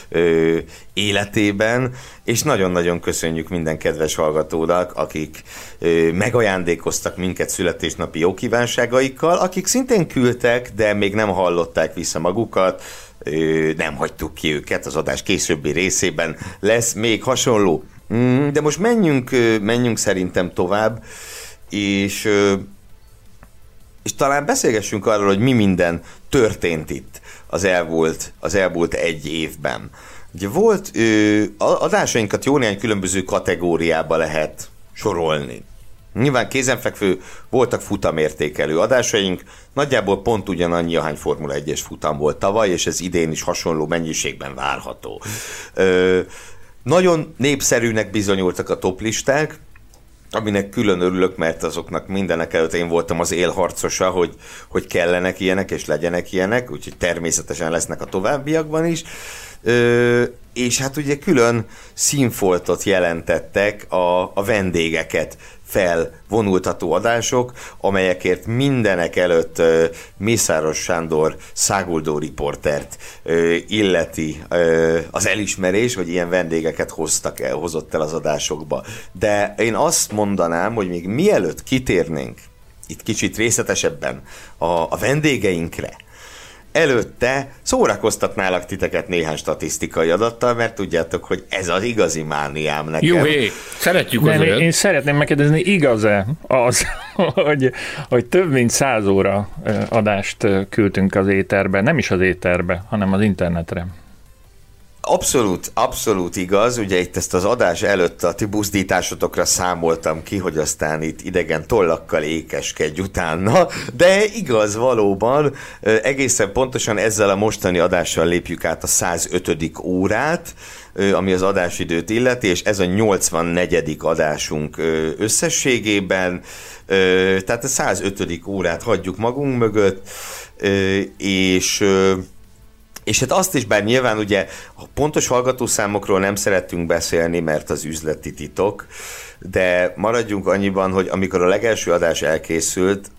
ö, életében, és nagyon-nagyon köszönjük minden kedves hallgatónak, akik ö, megajándékoztak minket születésnapi jókívánságaikkal, akik szintén küldtek, de még nem hallották vissza magukat, ö, nem hagytuk ki őket, az adás későbbi részében lesz még hasonló. Mm, de most menjünk, menjünk szerintem tovább, és és talán beszélgessünk arról, hogy mi minden történt itt az elmúlt, az elmúlt egy évben. Ugye volt, adásainkat jó néhány különböző kategóriába lehet sorolni. Nyilván kézenfekvő voltak futamértékelő adásaink, nagyjából pont ugyanannyi, ahány Formula 1-es futam volt tavaly, és ez idén is hasonló mennyiségben várható. Ö, nagyon népszerűnek bizonyultak a toplisták, aminek külön örülök, mert azoknak mindenek előtt én voltam az élharcosa, hogy, hogy kellenek ilyenek, és legyenek ilyenek, úgyhogy természetesen lesznek a továbbiakban is. Ö, és hát ugye külön színfoltot jelentettek a, a vendégeket felvonultató adások, amelyekért mindenek előtt Mészáros Sándor száguldó riportert illeti az elismerés, hogy ilyen vendégeket hoztak el, hozott el az adásokba. De én azt mondanám, hogy még mielőtt kitérnénk itt kicsit részletesebben a, a vendégeinkre, előtte szórakoztatnálak titeket néhány statisztikai adattal, mert tudjátok, hogy ez az igazi mániám nekem. Jó, hé, szeretjük az én, én szeretném megkérdezni, igaz-e az, [laughs] hogy, hogy több mint száz óra adást küldtünk az éterbe, nem is az éterbe, hanem az internetre? Abszolút, abszolút igaz. Ugye itt ezt az adás előtt a ti buzdításotokra számoltam ki, hogy aztán itt idegen tollakkal ékeskedj utána, de igaz valóban, egészen pontosan ezzel a mostani adással lépjük át a 105. órát, ami az adásidőt illeti, és ez a 84. adásunk összességében, tehát a 105. órát hagyjuk magunk mögött, és és hát azt is, bár nyilván ugye a pontos hallgatószámokról nem szerettünk beszélni, mert az üzleti titok, de maradjunk annyiban, hogy amikor a legelső adás elkészült,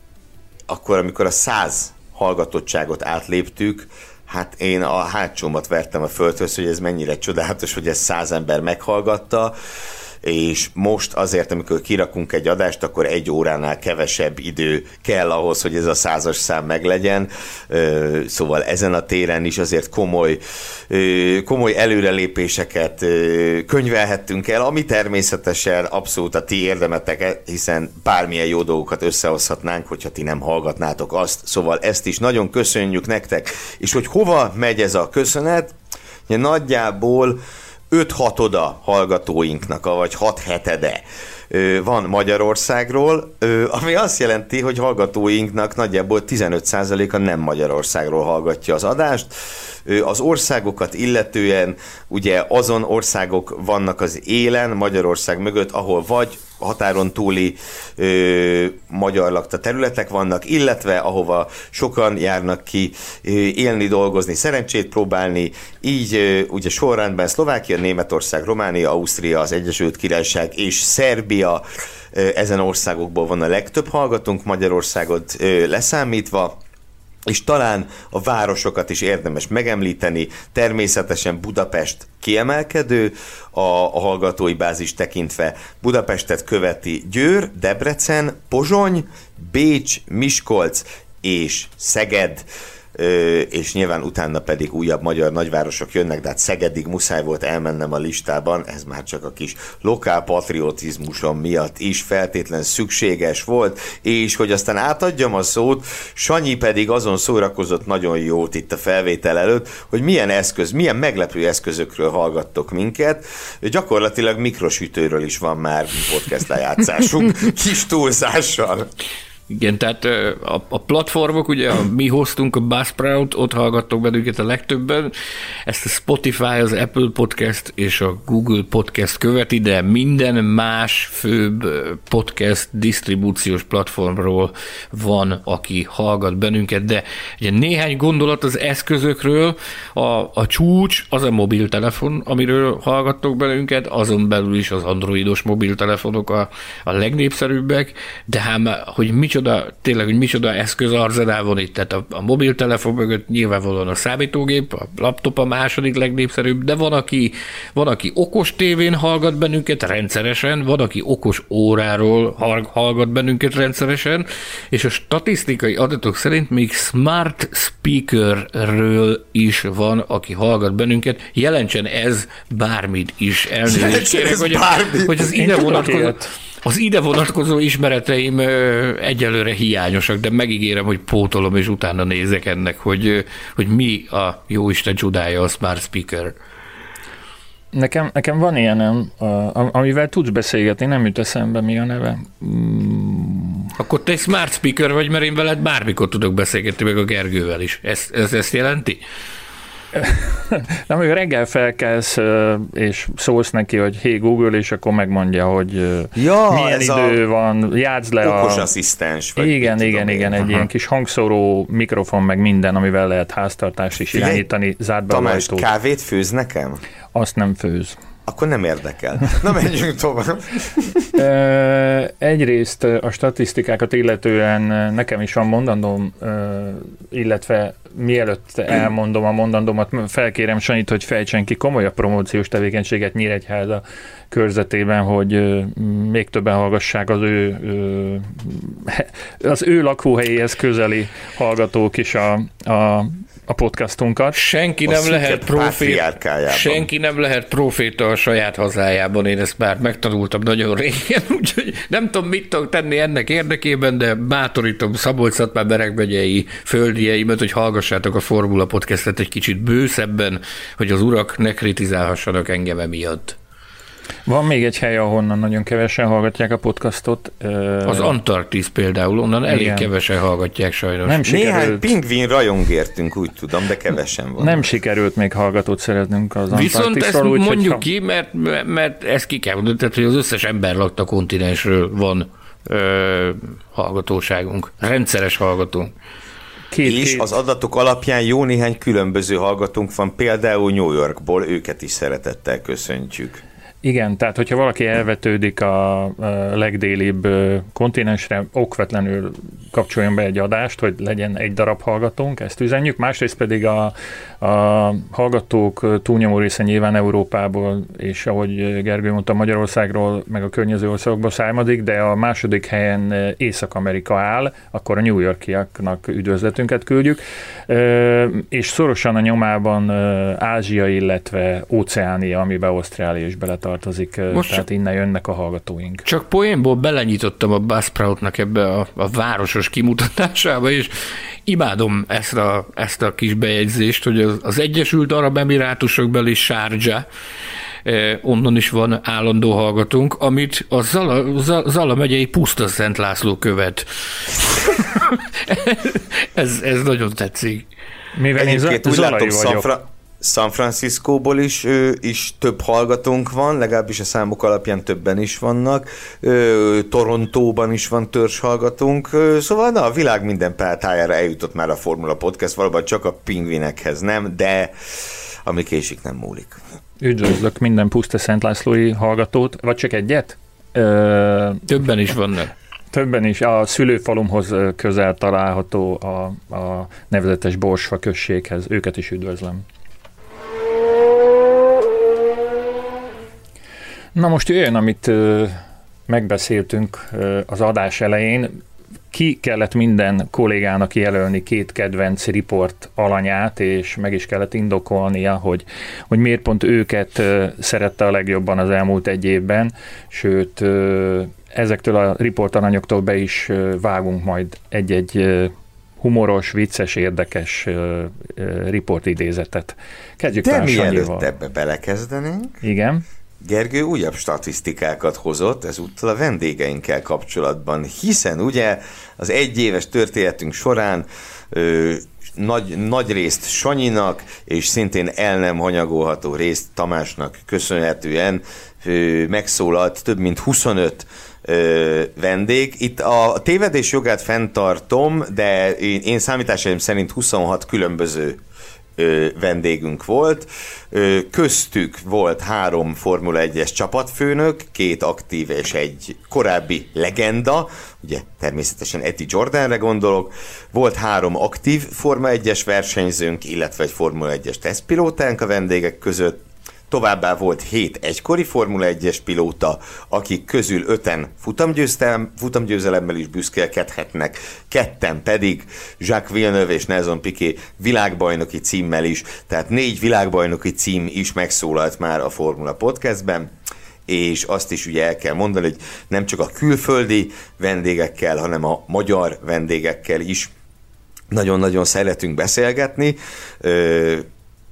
akkor amikor a száz hallgatottságot átléptük, hát én a hátsómat vertem a földhöz, hogy ez mennyire csodálatos, hogy ez száz ember meghallgatta, és most azért, amikor kirakunk egy adást, akkor egy óránál kevesebb idő kell ahhoz, hogy ez a százas szám meglegyen, szóval ezen a téren is azért komoly, komoly előrelépéseket könyvelhettünk el, ami természetesen abszolút a ti érdemetek, hiszen bármilyen jó dolgokat összehozhatnánk, hogyha ti nem hallgatnátok azt, szóval ezt is nagyon köszönjük nektek, és hogy hova megy ez a köszönet, nagyjából 5 oda hallgatóinknak, vagy 6 hetede van Magyarországról, ami azt jelenti, hogy hallgatóinknak nagyjából 15%-a nem Magyarországról hallgatja az adást. Az országokat illetően ugye azon országok vannak az élen, Magyarország mögött, ahol vagy határon túli ö, magyar lakta területek vannak, illetve ahova sokan járnak ki ö, élni, dolgozni, szerencsét próbálni, így ö, ugye sorrendben Szlovákia, Németország, Románia, Ausztria, az Egyesült Királyság és Szerbia ö, ezen országokból van a legtöbb hallgatónk, Magyarországot ö, leszámítva, és talán a városokat is érdemes megemlíteni, természetesen Budapest kiemelkedő, a, a hallgatói bázis tekintve. Budapestet követi Győr, Debrecen, Pozsony, Bécs, Miskolc és Szeged és nyilván utána pedig újabb magyar nagyvárosok jönnek, de hát Szegedig muszáj volt elmennem a listában, ez már csak a kis lokál patriotizmusom miatt is feltétlen szükséges volt, és hogy aztán átadjam a szót, Sanyi pedig azon szórakozott nagyon jót itt a felvétel előtt, hogy milyen eszköz, milyen meglepő eszközökről hallgattok minket. Gyakorlatilag mikrosütőről is van már podcast lejátszásunk, [laughs] kis túlzással. Igen, tehát a, platformok, ugye mi hoztunk a Buzzsprout, ott hallgattok bennünket a legtöbben, ezt a Spotify, az Apple Podcast és a Google Podcast követi, de minden más főbb podcast disztribúciós platformról van, aki hallgat bennünket, de ugye néhány gondolat az eszközökről, a, a csúcs az a mobiltelefon, amiről hallgattok bennünket, azon belül is az androidos mobiltelefonok a, a legnépszerűbbek, de hát, hogy micsoda micsoda, tényleg, hogy micsoda eszköz arzenál van itt. Tehát a, a mobiltelefon mögött nyilvánvalóan a számítógép, a laptop a második legnépszerűbb, de van, aki, van, aki okos tévén hallgat bennünket rendszeresen, van, aki okos óráról hallgat bennünket rendszeresen, és a statisztikai adatok szerint még smart speakerről is van, aki hallgat bennünket. Jelentsen ez bármit is. Elnézést kérek, hogy, hogy az ide vonatkozó az ide vonatkozó ismereteim egyelőre hiányosak, de megígérem, hogy pótolom, és utána nézek ennek, hogy, hogy mi a jóisten csodája a Smart Speaker. Nekem, nekem van ilyenem, amivel tudsz beszélgetni, nem jut eszembe mi a neve. Mm. Akkor te egy smart speaker vagy, mert én veled bármikor tudok beszélgetni, meg a Gergővel is. Ez, ez ezt jelenti? Nem, hogy reggel felkelsz, és szólsz neki, hogy hé hey Google, és akkor megmondja, hogy ja, milyen idő a van, játsz le okos a... asszisztens. Vagy igen, igen, igen, egy ilyen kis hangszóró mikrofon, meg minden, amivel lehet háztartást is irányítani, zárt be Tamás, kávét főz nekem? Azt nem főz. Akkor nem érdekel. Na menjünk tovább. [laughs] Egyrészt a statisztikákat illetően nekem is van mondandóm, illetve mielőtt elmondom a mondandómat, felkérem Sanyit, hogy fejtsen ki komolyabb promóciós tevékenységet Nyíregyháza körzetében, hogy még többen hallgassák az ő, az ő lakóhelyéhez közeli hallgatók is a, a a podcastunkat. Senki a nem lehet proféta, senki nem lehet proféta a saját hazájában, én ezt már megtanultam nagyon régen, [laughs] úgyhogy nem tudom, mit tudok tenni ennek érdekében, de bátorítom szabolcs már berekmegyei földieimet, hogy hallgassátok a Formula Podcastet egy kicsit bőszebben, hogy az urak ne kritizálhassanak engem emiatt. Van még egy hely, ahonnan nagyon kevesen hallgatják a podcastot. Az Antarktisz például, onnan elég Igen. kevesen hallgatják sajnos. Nem sikerült... Néhány pingvin rajongértünk, úgy tudom, de kevesen van. Nem sikerült még hallgatót szereznünk az Viszont ezt úgy, mondjuk ha... ki, mert, mert ezt ki kell mondani, tehát hogy az összes ember lakta kontinensről van ö, hallgatóságunk, rendszeres hallgatónk. Két, és két. az adatok alapján jó néhány különböző hallgatónk van, például New Yorkból, őket is szeretettel köszöntjük. Igen, tehát hogyha valaki elvetődik a legdélibb kontinensre, okvetlenül kapcsoljon be egy adást, hogy legyen egy darab hallgatónk, ezt üzenjük. Másrészt pedig a, a hallgatók túlnyomó része nyilván Európából, és ahogy Gergő mondta, Magyarországról, meg a környező országokból származik, de a második helyen Észak-Amerika áll, akkor a New Yorkiaknak üdvözletünket küldjük, és szorosan a nyomában Ázsia, illetve Óceánia, amiben Ausztrália is beletartozik, Most tehát innen jönnek a hallgatóink. Csak poénból belenyitottam a Buzzsproutnak ebbe a, a városos kimutatásába, és imádom ezt a, ezt a kis bejegyzést, hogy az, az Egyesült Arab Emirátusok beli onnan is van állandó hallgatónk, amit a Zala, Zala megyei Puszta Szent László követ. [laughs] ez, ez nagyon tetszik. Mivel Egyébként én úgy látom, Szanfra, San Franciscóból is, ő, is több hallgatónk van, legalábbis a számok alapján többen is vannak. Torontóban is van törzs hallgatónk. Szóval na, a világ minden páltájára eljutott már a Formula Podcast, valóban csak a pingvinekhez nem, de ami késik nem múlik. Üdvözlök minden Puszta Szent Lászlói hallgatót, vagy csak egyet? Ö... Többen is vannak. Többen is. A szülőfalumhoz közel található a, a nevezetes Borsfa községhez. Őket is üdvözlöm. Na most jöjjön, amit megbeszéltünk az adás elején. Ki kellett minden kollégának jelölni két kedvenc riport alanyát, és meg is kellett indokolnia, hogy, hogy miért pont őket szerette a legjobban az elmúlt egy évben, sőt, ezektől a riport alanyoktól be is vágunk majd egy-egy humoros, vicces, érdekes riportidézetet. Kezdjük De mielőtt ebbe belekezdenénk, Igen. Gergő újabb statisztikákat hozott ezúttal a vendégeinkkel kapcsolatban, hiszen ugye az egyéves történetünk során ö, nagy, nagy részt Sanyinak, és szintén el nem hanyagolható részt Tamásnak köszönhetően ö, megszólalt több mint 25 ö, vendég. Itt a tévedés jogát fenntartom, de én, én számításaim szerint 26 különböző vendégünk volt. Köztük volt három Formula 1-es csapatfőnök, két aktív és egy korábbi legenda, ugye természetesen Eti Jordanre gondolok, volt három aktív Forma 1-es versenyzőnk, illetve egy Formula 1-es tesztpilótánk a vendégek között, Továbbá volt hét egykori Formula 1-es pilóta, akik közül öten futamgyőzelem, futamgyőzelemmel is büszkélkedhetnek, ketten pedig Jacques Villeneuve és Nelson Piquet világbajnoki címmel is, tehát négy világbajnoki cím is megszólalt már a Formula Podcastben és azt is ugye el kell mondani, hogy nem csak a külföldi vendégekkel, hanem a magyar vendégekkel is nagyon-nagyon szeretünk beszélgetni.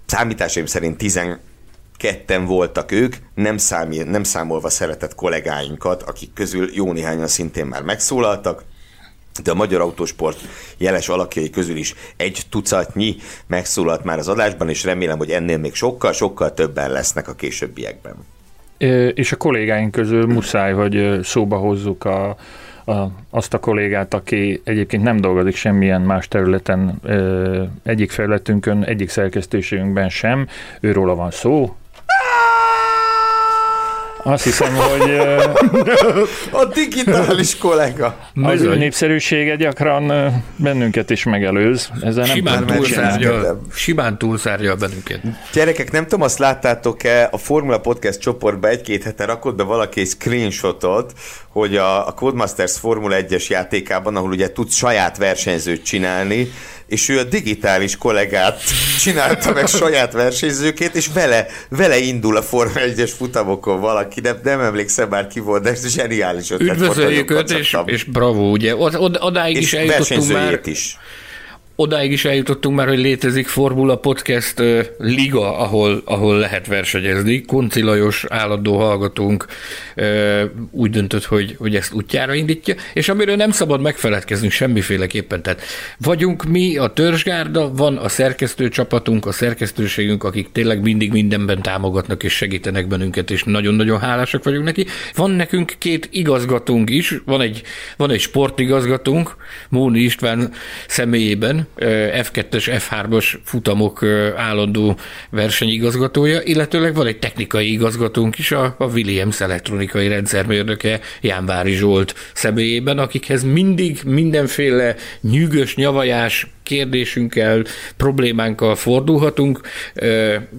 Számításaim szerint ketten voltak ők, nem, számí, nem számolva szeretett kollégáinkat, akik közül jó néhányan szintén már megszólaltak, de a Magyar Autósport jeles alakjai közül is egy tucatnyi megszólalt már az adásban, és remélem, hogy ennél még sokkal-sokkal többen lesznek a későbbiekben. És a kollégáink közül muszáj, hogy szóba hozzuk a, a, azt a kollégát, aki egyébként nem dolgozik semmilyen más területen, egyik felületünkön, egyik szerkesztőségünkben sem, őróla van szó, azt hiszem, hogy... a digitális kollega. Az ő népszerűsége gyakran bennünket is megelőz. Ezzel simán, nem túlszárja, simán túlszárja bennünket. Gyerekek, nem tudom, azt láttátok-e, a Formula Podcast csoportba egy-két hete rakott be valaki egy screenshotot, hogy a, a Codemasters Formula 1-es játékában, ahol ugye tudsz saját versenyzőt csinálni, és ő a digitális kollégát csinálta meg saját versenyzőként, és vele, vele indul a Forma 1-es futamokon valaki, nem, nem emlékszem már ki volt, de ez zseniális ötlet. Üdvözöljük őt, és, és bravo, ugye, od, od, odáig és is eljutottunk már. is odáig is eljutottunk már, hogy létezik Formula Podcast liga, ahol, ahol lehet versenyezni. Konci Lajos állandó hallgatónk úgy döntött, hogy, hogy ezt útjára indítja, és amiről nem szabad megfeledkeznünk semmiféleképpen. Tehát vagyunk mi, a törzsgárda, van a szerkesztő csapatunk, a szerkesztőségünk, akik tényleg mindig mindenben támogatnak és segítenek bennünket, és nagyon-nagyon hálásak vagyunk neki. Van nekünk két igazgatónk is, van egy, van egy sportigazgatónk, Móni István személyében, F2-es, F3-as futamok állandó versenyigazgatója, illetőleg van egy technikai igazgatónk is, a, a Williams elektronikai rendszermérnöke Jánvári Zsolt személyében, akikhez mindig mindenféle nyűgös, nyavajás, kérdésünkkel, problémánkkal fordulhatunk.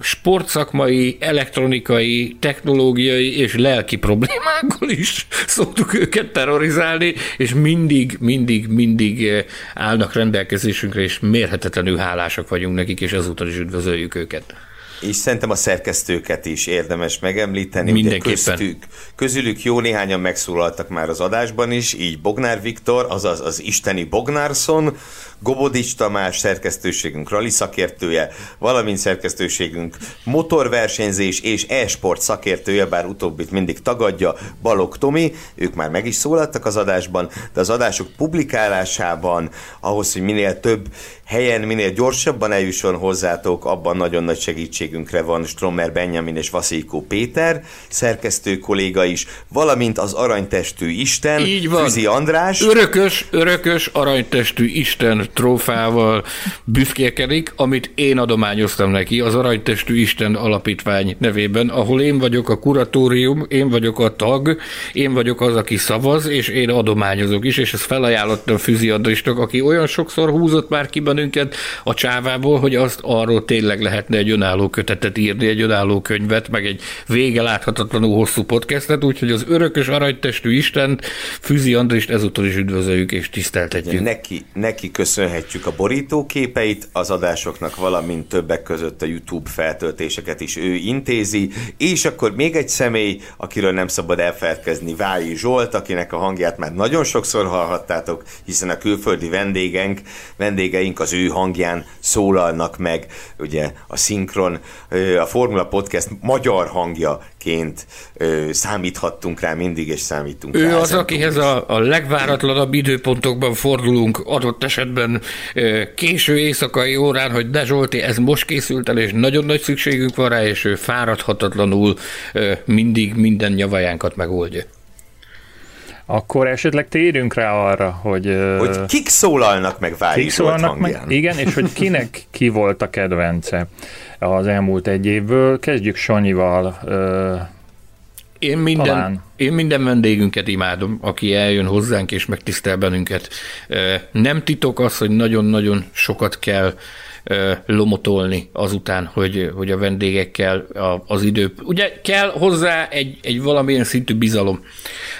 Sportszakmai, elektronikai, technológiai és lelki problémákkal is szoktuk őket terrorizálni, és mindig, mindig, mindig állnak rendelkezésünkre, és mérhetetlenül hálásak vagyunk nekik, és ezúttal is üdvözöljük őket és szerintem a szerkesztőket is érdemes megemlíteni. Mindenképpen. Köztük, közülük jó néhányan megszólaltak már az adásban is, így Bognár Viktor, azaz az isteni Bognárson, Gobodics Tamás, szerkesztőségünk rali szakértője, valamint szerkesztőségünk motorversenyzés és e-sport szakértője, bár utóbbit mindig tagadja, Balog Tomi, ők már meg is szólaltak az adásban, de az adások publikálásában, ahhoz, hogy minél több helyen, minél gyorsabban eljusson hozzátok, abban nagyon nagy segítségünkre van Strommer Benjamin és Vaszíkó Péter, szerkesztő kolléga is, valamint az aranytestű Isten, Így van. Füzi András. Örökös, örökös aranytestű Isten trófával büszkélkedik, amit én adományoztam neki az Aranytestű Isten Alapítvány nevében, ahol én vagyok a kuratórium, én vagyok a tag, én vagyok az, aki szavaz, és én adományozok is, és ezt felajánlottam Füzi Andrisnak, aki olyan sokszor húzott már ki bennünket a csávából, hogy azt arról tényleg lehetne egy önálló kötetet írni, egy önálló könyvet, meg egy vége láthatatlanul hosszú podcastet, úgyhogy az örökös aranytestű Isten, Füzi Andrist ezúttal is üdvözöljük és tiszteltetjük. Neki, neki köszönjük köszönhetjük a borítóképeit az adásoknak, valamint többek között a YouTube feltöltéseket is ő intézi, és akkor még egy személy, akiről nem szabad elfelelkezni, Vályi Zsolt, akinek a hangját már nagyon sokszor hallhattátok, hiszen a külföldi vendégeink, vendégeink az ő hangján szólalnak meg, ugye a szinkron, a Formula Podcast magyar hangja ként ö, számíthattunk rá mindig, és számítunk ő rá. Ő az, akihez a, a legváratlanabb időpontokban fordulunk, adott esetben ö, késő éjszakai órán, hogy de Zsolti, ez most készült el, és nagyon nagy szükségünk van rá, és ő fáradhatatlanul ö, mindig minden nyavajánkat megoldja. Akkor esetleg térjünk rá arra, hogy... Hogy kik szólalnak meg Vári kik szólalnak meg, Igen, és hogy kinek [laughs] ki volt a kedvence az elmúlt egy évből. Kezdjük Sanyival. Én minden, én minden vendégünket imádom, aki eljön hozzánk és megtisztel bennünket. Nem titok az, hogy nagyon-nagyon sokat kell lomotolni azután, hogy, hogy a vendégekkel az idő... Ugye kell hozzá egy, egy valamilyen szintű bizalom,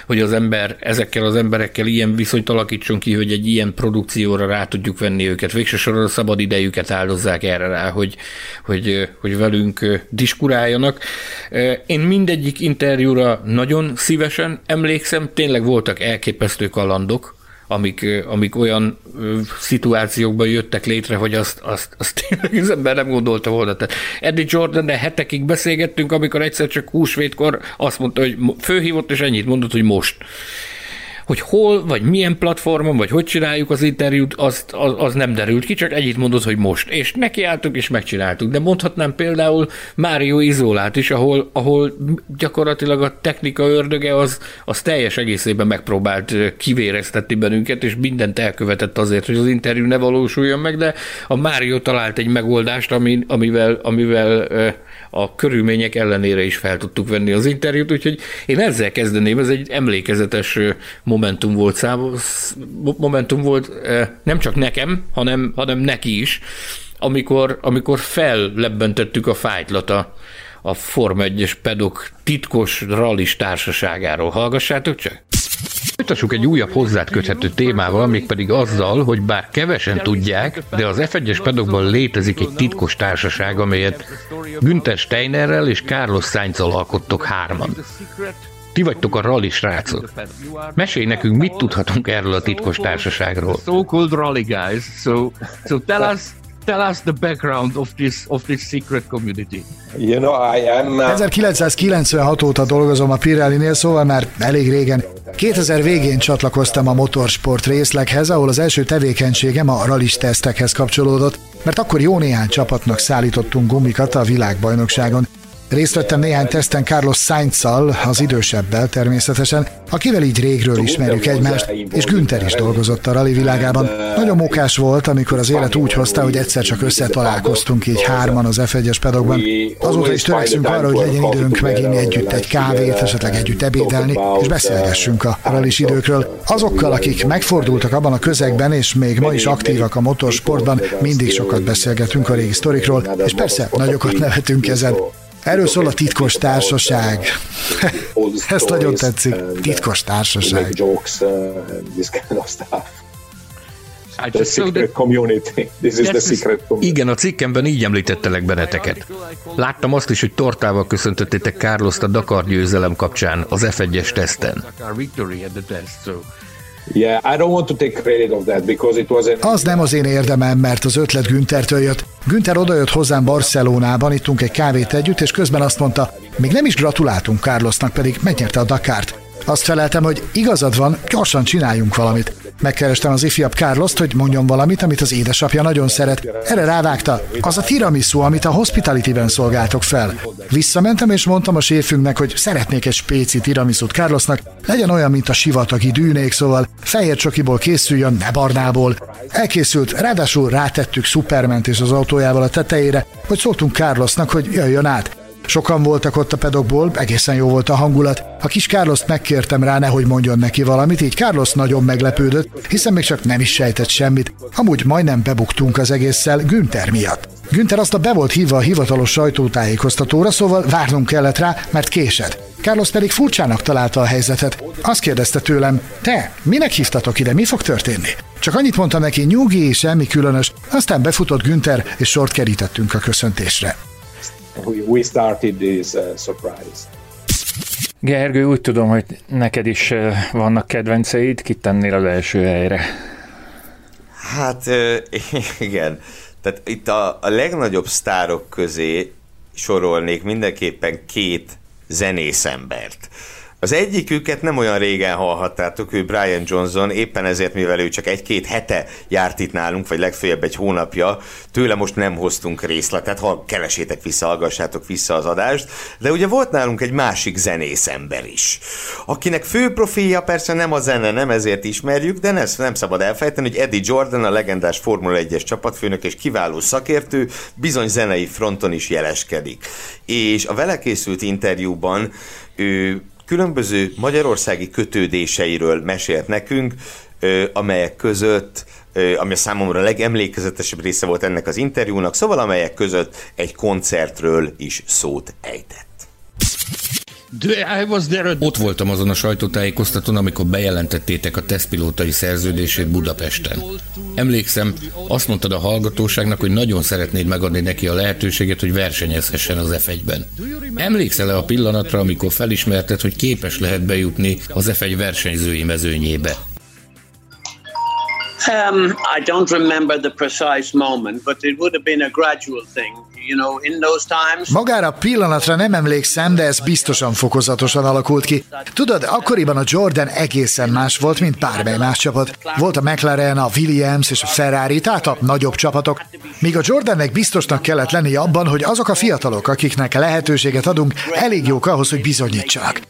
hogy az ember ezekkel az emberekkel ilyen viszonyt alakítson ki, hogy egy ilyen produkcióra rá tudjuk venni őket. Végső soron a szabad idejüket áldozzák erre rá, hogy, hogy, hogy velünk diskuráljanak. Én mindegyik interjúra nagyon szívesen emlékszem, tényleg voltak elképesztő kalandok, amik, amik olyan szituációkban jöttek létre, hogy azt, azt, azt tényleg az ember nem gondolta volna. Tehát Eddie jordan de hetekig beszélgettünk, amikor egyszer csak húsvétkor azt mondta, hogy főhívott, és ennyit mondott, hogy most hogy hol, vagy milyen platformon, vagy hogy csináljuk az interjút, azt, az, az nem derült ki, csak egyit mondott, hogy most. És nekiálltunk, és megcsináltuk. De mondhatnám például Mário Izolát is, ahol, ahol gyakorlatilag a technika ördöge az, az teljes egészében megpróbált kivéreztetni bennünket, és mindent elkövetett azért, hogy az interjú ne valósuljon meg, de a Mário talált egy megoldást, ami, amivel, amivel a körülmények ellenére is fel tudtuk venni az interjút, úgyhogy én ezzel kezdeném, ez egy emlékezetes momentum volt szám, momentum volt nem csak nekem, hanem, hanem neki is, amikor, amikor fellebbentettük a fájtlat a, a Form 1-es pedok titkos rallis társaságáról. Hallgassátok csak! Folytassuk egy újabb hozzát köthető témával, mégpedig azzal, hogy bár kevesen tudják, de az F1-es pedokban létezik egy titkos társaság, amelyet Günther Steinerrel és Carlos Sainzal alkottok hárman. Ti vagytok a rally srácok. Mesélj nekünk, mit tudhatunk erről a titkos társaságról. Tell us the background of this of this secret community. You know, I am, 1996 óta dolgozom a Pirelli-nél, szóval már elég régen. 2000 végén csatlakoztam a motorsport részleghez, ahol az első tevékenységem a rallis tesztekhez kapcsolódott, mert akkor jó néhány csapatnak szállítottunk gumikat a világbajnokságon. Részt vettem néhány teszten Carlos sainz az idősebbel természetesen, akivel így régről ismerjük egymást, és Günther is dolgozott a rally világában. Nagyon mókás volt, amikor az élet úgy hozta, hogy egyszer csak összetalálkoztunk így hárman az F1-es pedagban. Azóta is törekszünk arra, hogy legyen időnk meginni együtt egy kávét, esetleg együtt ebédelni, és beszélgessünk a rally időkről. Azokkal, akik megfordultak abban a közegben, és még ma is aktívak a motorsportban, mindig sokat beszélgetünk a régi sztorikról, és persze nagyokat nevetünk ezen. Erről szól a titkos társaság. [laughs] Ez nagyon tetszik. Titkos társaság. The secret community. This is the secret community. Igen, a cikkemben így említettelek benneteket. Láttam azt is, hogy tortával köszöntöttétek Carlos a Dakar győzelem kapcsán az F1-es teszten. Az nem az én érdemem, mert az ötlet Güntertől jött. Günther odajött hozzám Barcelonában, ittunk egy kávét együtt, és közben azt mondta, még nem is gratuláltunk Carlosnak, pedig megnyerte a Dakart. Azt feleltem, hogy igazad van, gyorsan csináljunk valamit. Megkerestem az ifjabb Carlost, hogy mondjon valamit, amit az édesapja nagyon szeret. Erre rávágta, az a tiramisu, amit a Hospitality-ben szolgáltok fel. Visszamentem és mondtam a séfünknek, hogy szeretnék egy spéci tiramisut Carlosnak, legyen olyan, mint a sivatagi dűnék, szóval fehér csokiból készüljön, ne barnából. Elkészült, ráadásul rátettük Superment és az autójával a tetejére, hogy szóltunk Carlosnak, hogy jöjjön át. Sokan voltak ott a pedokból, egészen jó volt a hangulat. A kis Carlos megkértem rá, nehogy mondjon neki valamit, így Carlos nagyon meglepődött, hiszen még csak nem is sejtett semmit. Amúgy majdnem bebuktunk az egésszel Günther miatt. Günther azt a be volt hívva a hivatalos sajtótájékoztatóra, szóval várnunk kellett rá, mert késett. Carlos pedig furcsának találta a helyzetet. Azt kérdezte tőlem, te, minek hívtatok ide, mi fog történni? Csak annyit mondtam neki, nyugi, semmi különös, aztán befutott Günther, és sort kerítettünk a köszöntésre we started this uh, surprise. Gergő, úgy tudom, hogy neked is uh, vannak kedvenceid, kit tennél az első helyre? Hát [laughs] igen, tehát itt a, a legnagyobb sztárok közé sorolnék mindenképpen két zenészembert. Az egyiküket nem olyan régen hallhattátok, ő Brian Johnson, éppen ezért, mivel ő csak egy-két hete járt itt nálunk, vagy legfeljebb egy hónapja, tőle most nem hoztunk részletet, ha keresétek vissza, hallgassátok vissza az adást, de ugye volt nálunk egy másik zenész ember is, akinek fő profilja persze nem a zene, nem ezért ismerjük, de ezt nem szabad elfejteni, hogy Eddie Jordan, a legendás Formula 1-es csapatfőnök és kiváló szakértő, bizony zenei fronton is jeleskedik. És a vele készült interjúban ő különböző magyarországi kötődéseiről mesélt nekünk, amelyek között ami a számomra legemlékezetesebb része volt ennek az interjúnak, szóval amelyek között egy koncertről is szót ejtett. Ott voltam azon a sajtótájékoztatón, amikor bejelentettétek a tesztpilótai szerződését Budapesten. Emlékszem, azt mondtad a hallgatóságnak, hogy nagyon szeretnéd megadni neki a lehetőséget, hogy versenyezhessen az F1-ben. Emlékszel-e a pillanatra, amikor felismerted, hogy képes lehet bejutni az F1 versenyzői mezőnyébe? Um, I don't remember the precise moment, but it would have been a gradual thing. Magára pillanatra nem emlékszem, de ez biztosan fokozatosan alakult ki. Tudod, akkoriban a Jordan egészen más volt, mint bármely más csapat. Volt a McLaren, a Williams és a Ferrari, tehát a nagyobb csapatok. Míg a Jordannek biztosnak kellett lenni abban, hogy azok a fiatalok, akiknek lehetőséget adunk, elég jók ahhoz, hogy bizonyítsanak.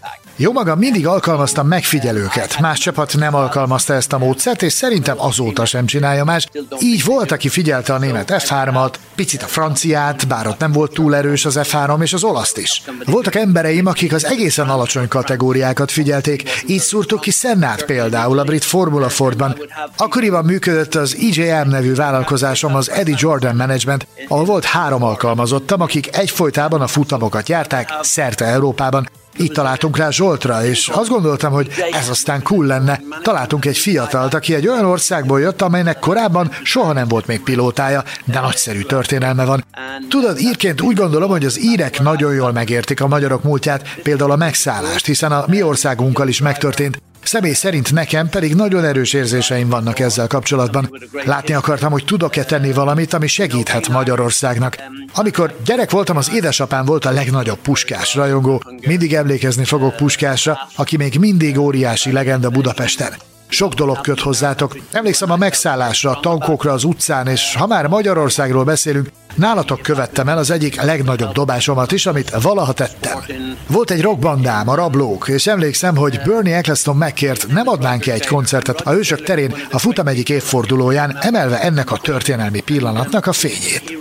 Jó magam mindig alkalmaztam megfigyelőket. Más csapat nem alkalmazta ezt a módszert, és szerintem azóta sem csinálja más. Így volt, aki figyelte a német F3-at, picit a franciát, bár ott nem volt túl erős az F3 és az olaszt is. Voltak embereim, akik az egészen alacsony kategóriákat figyelték, így szúrtuk ki Sennát például a brit Formula Fordban. Akkoriban működött az EJM nevű vállalkozásom, az Eddie Jordan Management, ahol volt három alkalmazottam, akik egyfolytában a futamokat járták szerte Európában, itt találtunk rá Zsoltra, és azt gondoltam, hogy ez aztán cool lenne. Találtunk egy fiatalt, aki egy olyan országból jött, amelynek korábban soha nem volt még pilótája, de nagyszerű történelme van. Tudod, írként úgy gondolom, hogy az írek nagyon jól megértik a magyarok múltját, például a megszállást, hiszen a mi országunkkal is megtörtént, Személy szerint nekem pedig nagyon erős érzéseim vannak ezzel kapcsolatban. Látni akartam, hogy tudok-e tenni valamit, ami segíthet Magyarországnak. Amikor gyerek voltam, az édesapám volt a legnagyobb puskás rajongó. Mindig emlékezni fogok puskásra, aki még mindig óriási legenda Budapesten. Sok dolog köt hozzátok. Emlékszem a megszállásra, a tankokra az utcán, és ha már Magyarországról beszélünk, Nálatok követtem el az egyik legnagyobb dobásomat is, amit valaha tettem. Volt egy rockbandám, a Rablók, és emlékszem, hogy Bernie Eccleston megkért, nem adnánk ki egy koncertet a Hősök terén a futam egyik évfordulóján, emelve ennek a történelmi pillanatnak a fényét.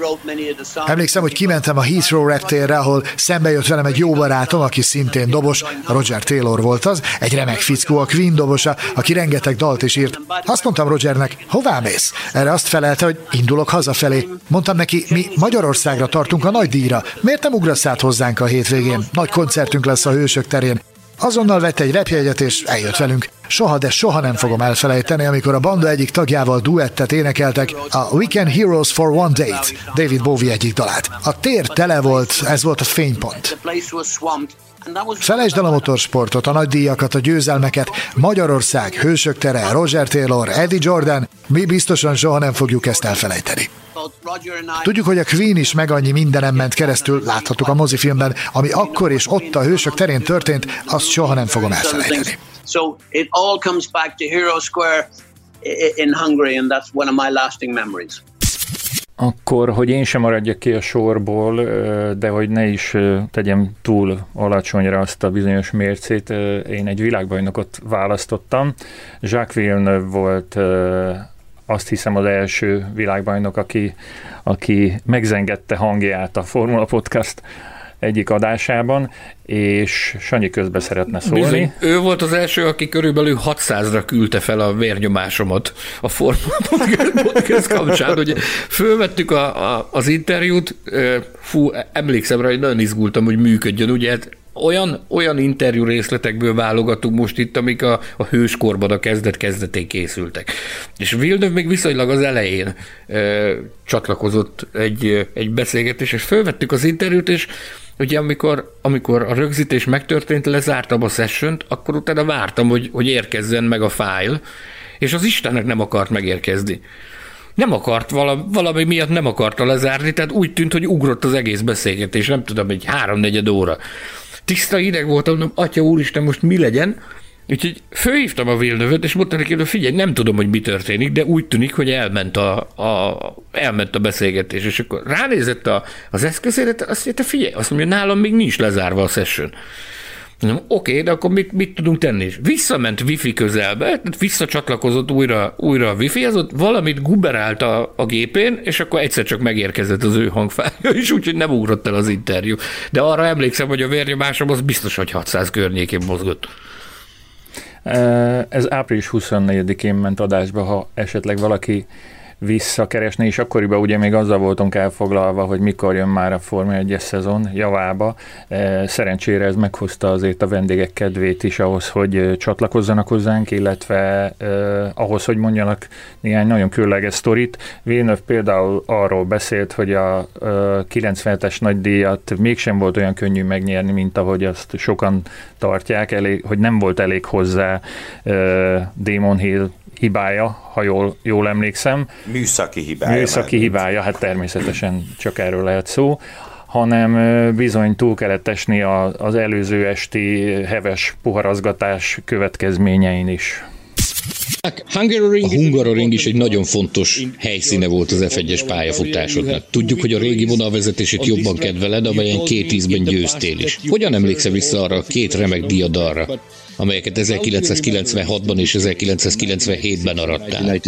Emlékszem, hogy kimentem a Heathrow reptérre, ahol szembe jött velem egy jó barátom, aki szintén dobos, Roger Taylor volt az, egy remek fickó, a Queen dobosa, aki rengeteg dalt is írt. Azt mondtam Rogernek, hová mész? Erre azt felelte, hogy indulok hazafelé. Mondtam neki, mi Magyarországra tartunk a nagy díjra. Miért nem ugrasz át hozzánk a hétvégén? Nagy koncertünk lesz a Hősök terén. Azonnal vett egy repjegyet és eljött velünk. Soha, de soha nem fogom elfelejteni, amikor a banda egyik tagjával duettet énekeltek a Weekend Heroes for One Date, David Bowie egyik dalát. A tér tele volt, ez volt a fénypont. Felejtsd el a motorsportot, a nagy díjakat, a győzelmeket. Magyarország, Hősök tere, Roger Taylor, Eddie Jordan, mi biztosan soha nem fogjuk ezt elfelejteni. Tudjuk, hogy a Queen is meg annyi mindenem ment keresztül, láthattuk a mozifilmben, ami akkor és ott a hősök terén történt, azt soha nem fogom elfelejteni. So it all comes back to Hero Square in Hungary, and that's one of my lasting memories. Akkor, hogy én sem maradjak ki a sorból, de hogy ne is tegyem túl alacsonyra azt a bizonyos mércét, én egy világbajnokot választottam. Jacques Villeneuve volt azt hiszem az első világbajnok, aki, aki megzengette hangját a Formula Podcast egyik adásában, és Sanyi közbe szeretne szólni. Bizony, ő volt az első, aki körülbelül 600-ra küldte fel a vérnyomásomat a Formula Podcast kapcsán. hogy fölvettük a, a, az interjút, fú, emlékszem rá, hogy nagyon izgultam, hogy működjön, ugye hát olyan, olyan interjú részletekből válogatunk most itt, amik a, a hőskorban a kezdet-kezdetén készültek. És Villeneuve még viszonylag az elején ö, csatlakozott egy, egy beszélgetés, és fölvettük az interjút, és ugye amikor, amikor a rögzítés megtörtént, lezártam a session akkor utána vártam, hogy, hogy érkezzen meg a fájl, és az Istennek nem akart megérkezni. Nem akart, valami, valami miatt nem akarta lezárni, tehát úgy tűnt, hogy ugrott az egész beszélgetés, nem tudom, egy háromnegyed óra tiszta ideg voltam, mondom, atya úristen, most mi legyen? Úgyhogy fölhívtam a Vilnövöt, és mondtam neki, hogy figyelj, nem tudom, hogy mi történik, de úgy tűnik, hogy elment a, a, elment a beszélgetés, és akkor ránézett a, az eszközére, azt mondja, figyelj, azt mondja, nálam még nincs lezárva a session. Mondom, oké, de akkor mit, mit tudunk tenni? És visszament wifi közelbe, visszacsatlakozott újra, újra a wifi, az ott valamit guberált a, a gépén, és akkor egyszer csak megérkezett az ő hangfája is, úgyhogy nem ugrott el az interjú. De arra emlékszem, hogy a vérnyomásom az biztos, hogy 600 környékén mozgott. Ez április 24-én ment adásba, ha esetleg valaki visszakeresni, és akkoriban ugye még azzal voltunk elfoglalva, hogy mikor jön már a Forma 1 szezon javába. E, szerencsére ez meghozta azért a vendégek kedvét is ahhoz, hogy csatlakozzanak hozzánk, illetve eh, ahhoz, hogy mondjanak néhány nagyon különleges sztorit. Villeneuve például arról beszélt, hogy a eh, 97-es nagydíjat mégsem volt olyan könnyű megnyerni, mint ahogy azt sokan tartják, elég, hogy nem volt elég hozzá eh, Damon Hill hibája, ha jól, jól emlékszem. Műszaki hibája. Műszaki mert. hibája, hát természetesen csak erről lehet szó hanem bizony túl kellett esni az előző esti heves puharazgatás következményein is. A Hungaroring is egy nagyon fontos helyszíne volt az F1-es pályafutásodnak. Tudjuk, hogy a régi vonalvezetését jobban kedveled, amelyen két ízben győztél is. Hogyan emlékszel vissza arra a két remek diadarra, amelyeket 1996-ban és 1997-ben arattál?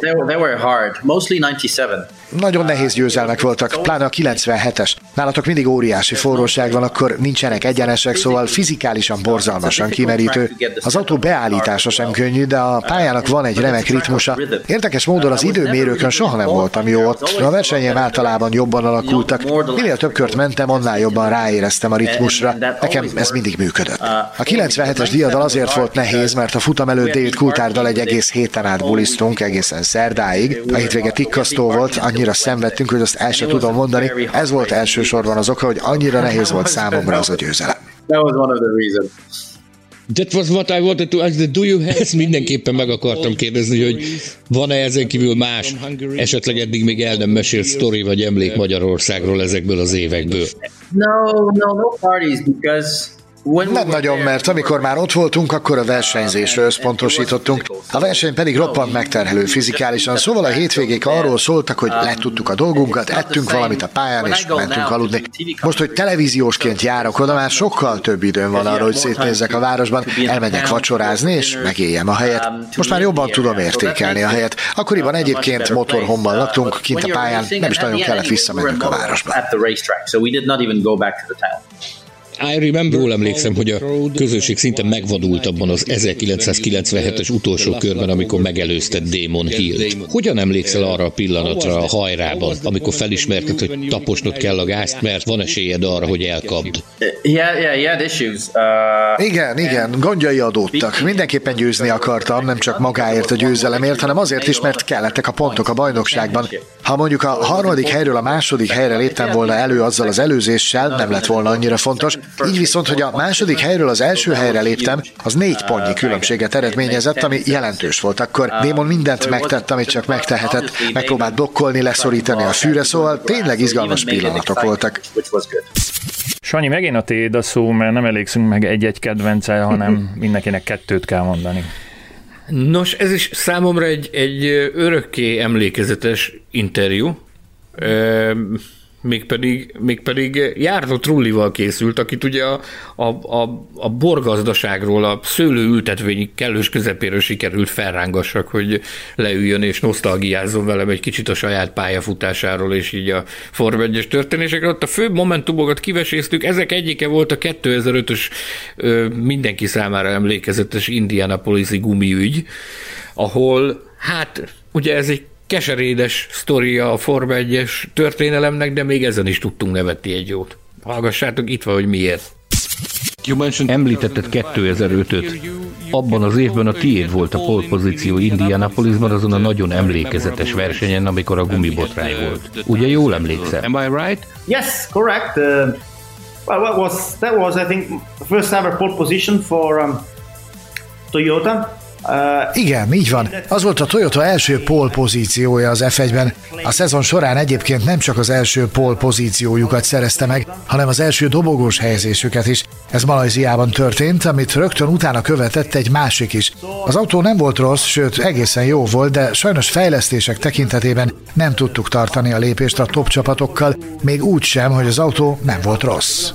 They were, they were hard, mostly 97. Nagyon nehéz győzelmek voltak, pláne a 97-es. Nálatok mindig óriási forróság van, akkor nincsenek egyenesek, szóval fizikálisan borzalmasan kimerítő. Az autó beállítása sem könnyű, de a pályának van egy remek ritmusa. Érdekes módon az időmérőkön soha nem voltam jó ott. A versenyem általában jobban alakultak. Minél több kört mentem, annál jobban ráéreztem a ritmusra. Nekem ez mindig működött. A 97-es diadal azért volt nehéz, mert a futam előtt David Coultharddal egy egész héten át bulisztunk, egészen szerdáig. A hétvége tikkasztó volt, annyira szenvedtünk, hogy azt el sem tudom mondani. Ez volt elsősorban az oka, hogy annyira nehéz volt számomra az a győzelem. That was one of the reasons. That was what I wanted to ask. Do you have... Ezt mindenképpen meg akartam kérdezni, hogy van-e ezen kívül más, esetleg eddig még el nem mesélt sztori vagy emlék Magyarországról ezekből az évekből? No, no, no parties, because Nem nagyon, mert amikor már ott voltunk, akkor a versenyzésre összpontosítottunk. A verseny pedig roppant megterhelő fizikálisan, szóval a hétvégék arról szóltak, hogy letudtuk a dolgunkat, ettünk valamit a pályán és mentünk aludni. Most, hogy televíziósként járok oda, már sokkal több időm van arra, hogy szétnézzek a városban, elmegyek vacsorázni és megéljem a helyet. Most már jobban tudom értékelni a helyet. Akkoriban egyébként motorhomban laktunk, kint a pályán, nem is nagyon kellett visszamennünk a városba. I remember. Jól emlékszem, hogy a közönség szinte megvadult abban az 1997-es utolsó körben, amikor megelőzte Damon Hill-t. Hogyan emlékszel arra a pillanatra a hajrában, amikor felismerted, hogy taposnod kell a gázt, mert van esélyed arra, hogy elkapd? Uh, igen, igen, gondjai adódtak. Mindenképpen győzni akartam, nem csak magáért a győzelemért, hanem azért is, mert kellettek a pontok a bajnokságban. Ha mondjuk a harmadik helyről a második helyre léptem volna elő azzal az előzéssel, nem lett volna annyira fontos. Így viszont, hogy a második helyről az első helyre léptem, az négy pontnyi különbséget eredményezett, ami jelentős volt. Akkor Démon mindent megtett, amit csak megtehetett, megpróbált blokkolni, leszorítani a fűre, szóval tényleg izgalmas pillanatok voltak. Sanyi, megint a téd a szó, mert nem elégszünk meg egy-egy kedvencel, hanem [laughs] mindenkinek kettőt kell mondani. Nos, ez is számomra egy, egy örökké emlékezetes interjú mégpedig, mégpedig Jártó Trullival készült, akit ugye a, a, a, a borgazdaságról, a szőlőültetvény kellős közepéről sikerült felrángassak, hogy leüljön és nosztalgiázzon velem egy kicsit a saját pályafutásáról, és így a Form 1 történésekről. Ott a fő momentumokat kiveséztük, ezek egyike volt a 2005-ös mindenki számára emlékezetes Indianapolis-i gumiügy, ahol hát ugye ez egy keserédes sztoria a Forma 1-es történelemnek, de még ezen is tudtunk nevetni egy jót. Hallgassátok, itt van, hogy miért. Említetted 2005-öt. Abban az évben a tiéd volt a pole pozíció Indianapolisban azon a nagyon emlékezetes versenyen, amikor a gumibotrány volt. Ugye jól emlékszem? Am I right? Yes, correct. Uh, well, what was that was I think first ever pole position for um, Toyota. Igen, így van. Az volt a Toyota első pole pozíciója az F1-ben. A szezon során egyébként nem csak az első pole pozíciójukat szerezte meg, hanem az első dobogós helyezésüket is. Ez Malajziában történt, amit rögtön utána követett egy másik is. Az autó nem volt rossz, sőt egészen jó volt, de sajnos fejlesztések tekintetében nem tudtuk tartani a lépést a top csapatokkal, még úgy sem, hogy az autó nem volt rossz.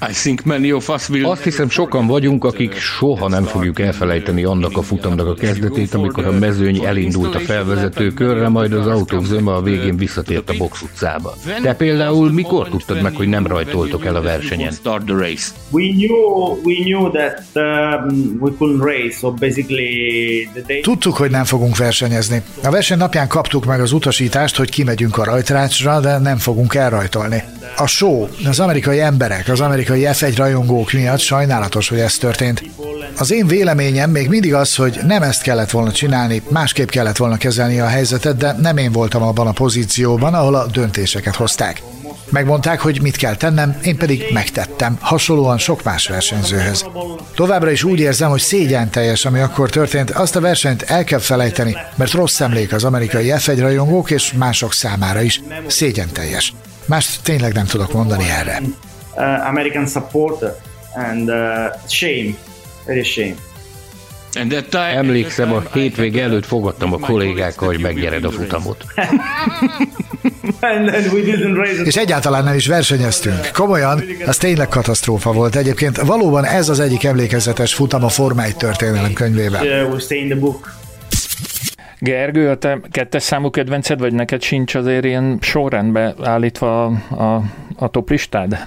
I think many of us will... Azt hiszem sokan vagyunk, akik soha nem fogjuk elfelejteni annak a futamnak a kezdetét, amikor a mezőny elindult a felvezető körre, majd az autók zöme a végén visszatért a box utcába. Te például mikor tudtad meg, hogy nem rajtoltok el a versenyen? Um. Tudtuk, hogy nem fogunk versenyezni. A verseny napján kaptuk meg az utasítást, hogy kimegyünk a rajtrácsra, de nem fogunk elrajtolni. A show, az amerikai emberek, az amerikai amerikai F1 rajongók miatt sajnálatos, hogy ez történt. Az én véleményem még mindig az, hogy nem ezt kellett volna csinálni, másképp kellett volna kezelni a helyzetet, de nem én voltam abban a pozícióban, ahol a döntéseket hozták. Megmondták, hogy mit kell tennem, én pedig megtettem, hasonlóan sok más versenyzőhöz. Továbbra is úgy érzem, hogy szégyen teljes, ami akkor történt, azt a versenyt el kell felejteni, mert rossz emlék az amerikai F1 rajongók és mások számára is. Szégyen teljes. Mást tényleg nem tudok mondani erre American supporter, and uh, shame, very shame. Emlékszem, a hétvége előtt fogadtam a kollégákkal, hogy megnyered a futamot. [laughs] És egyáltalán nem is versenyeztünk. Komolyan, az tényleg katasztrófa volt. Egyébként valóban ez az egyik emlékezetes futam a Forma 1 történelem könyvében. Gergő, a te kettes számú kedvenced, vagy neked sincs azért ilyen sorrendbe állítva a, a, a top listád?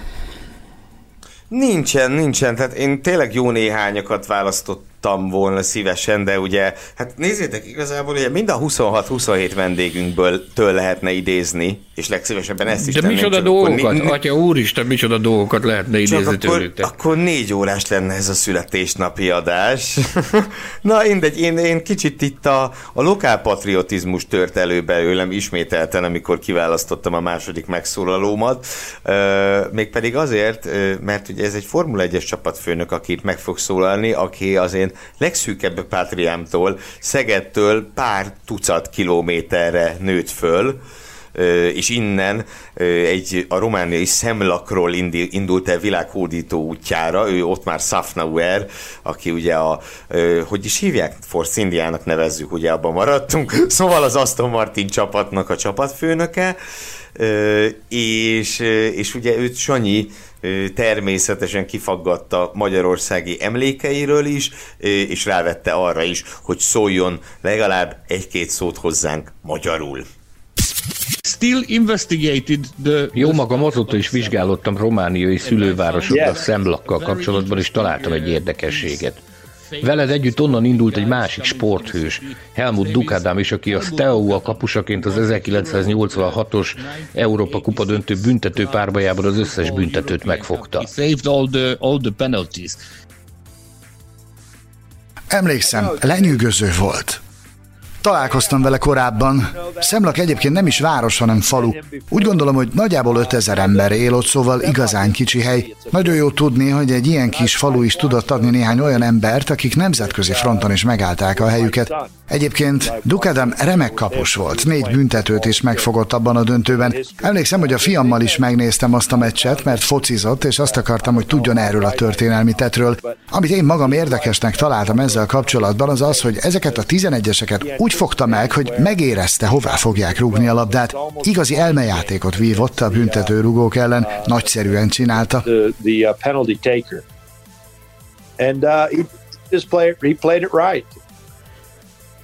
Nincsen, nincsen. Tehát én tényleg jó néhányakat választott tudtam volna szívesen, de ugye, hát nézzétek igazából, ugye mind a 26-27 vendégünkből től lehetne idézni, és legszívesebben ezt is De micsoda dolgokat, né- atya úristen, micsoda dolgokat lehetne idézni akkor, akkor négy órás lenne ez a születésnapi adás. [laughs] Na, mindegy, én, én kicsit itt a, a lokálpatriotizmus tört elő belőlem ismételten, amikor kiválasztottam a második megszólalómat. Uh, mégpedig azért, mert ugye ez egy Formula 1-es csapatfőnök, aki itt meg fog szólalni, aki azért legszűkebb Pátriámtól, Szegedtől pár tucat kilométerre nőtt föl, és innen egy a romániai Szemlakról indult el világhódító útjára, ő ott már Safnauer, aki ugye a, hogy is hívják? Force Indiának nevezzük, ugye abban maradtunk, [laughs] szóval az Aston Martin csapatnak a csapatfőnöke, és, és ugye őt Sanyi természetesen kifaggatta magyarországi emlékeiről is, és rávette arra is, hogy szóljon legalább egy-két szót hozzánk magyarul. Still investigated the... Jó magam azóta is vizsgálódtam romániai szülővárosokra Szemlakkal kapcsolatban, és találtam egy érdekességet. Veled együtt onnan indult egy másik sporthős, Helmut Dukadám is, aki a Steaua kapusaként az 1986-os Európa Kupa döntő büntető párbajában az összes büntetőt megfogta. Emlékszem, lenyűgöző volt. Találkoztam vele korábban. Szemlak egyébként nem is város, hanem falu. Úgy gondolom, hogy nagyjából 5000 ember él ott, szóval igazán kicsi hely. Nagyon jó tudni, hogy egy ilyen kis falu is tudott adni néhány olyan embert, akik nemzetközi fronton is megállták a helyüket. Egyébként Dukadam remek kapus volt, négy büntetőt is megfogott abban a döntőben. Emlékszem, hogy a fiammal is megnéztem azt a meccset, mert focizott, és azt akartam, hogy tudjon erről a történelmi tetről. Amit én magam érdekesnek találtam ezzel kapcsolatban, az az, hogy ezeket a 11-eseket úgy fogta meg, hogy megérezte, hová fogják rúgni a labdát. Igazi elmejátékot vívott a büntető rugók ellen, nagyszerűen csinálta. And uh, he just played, he played it right.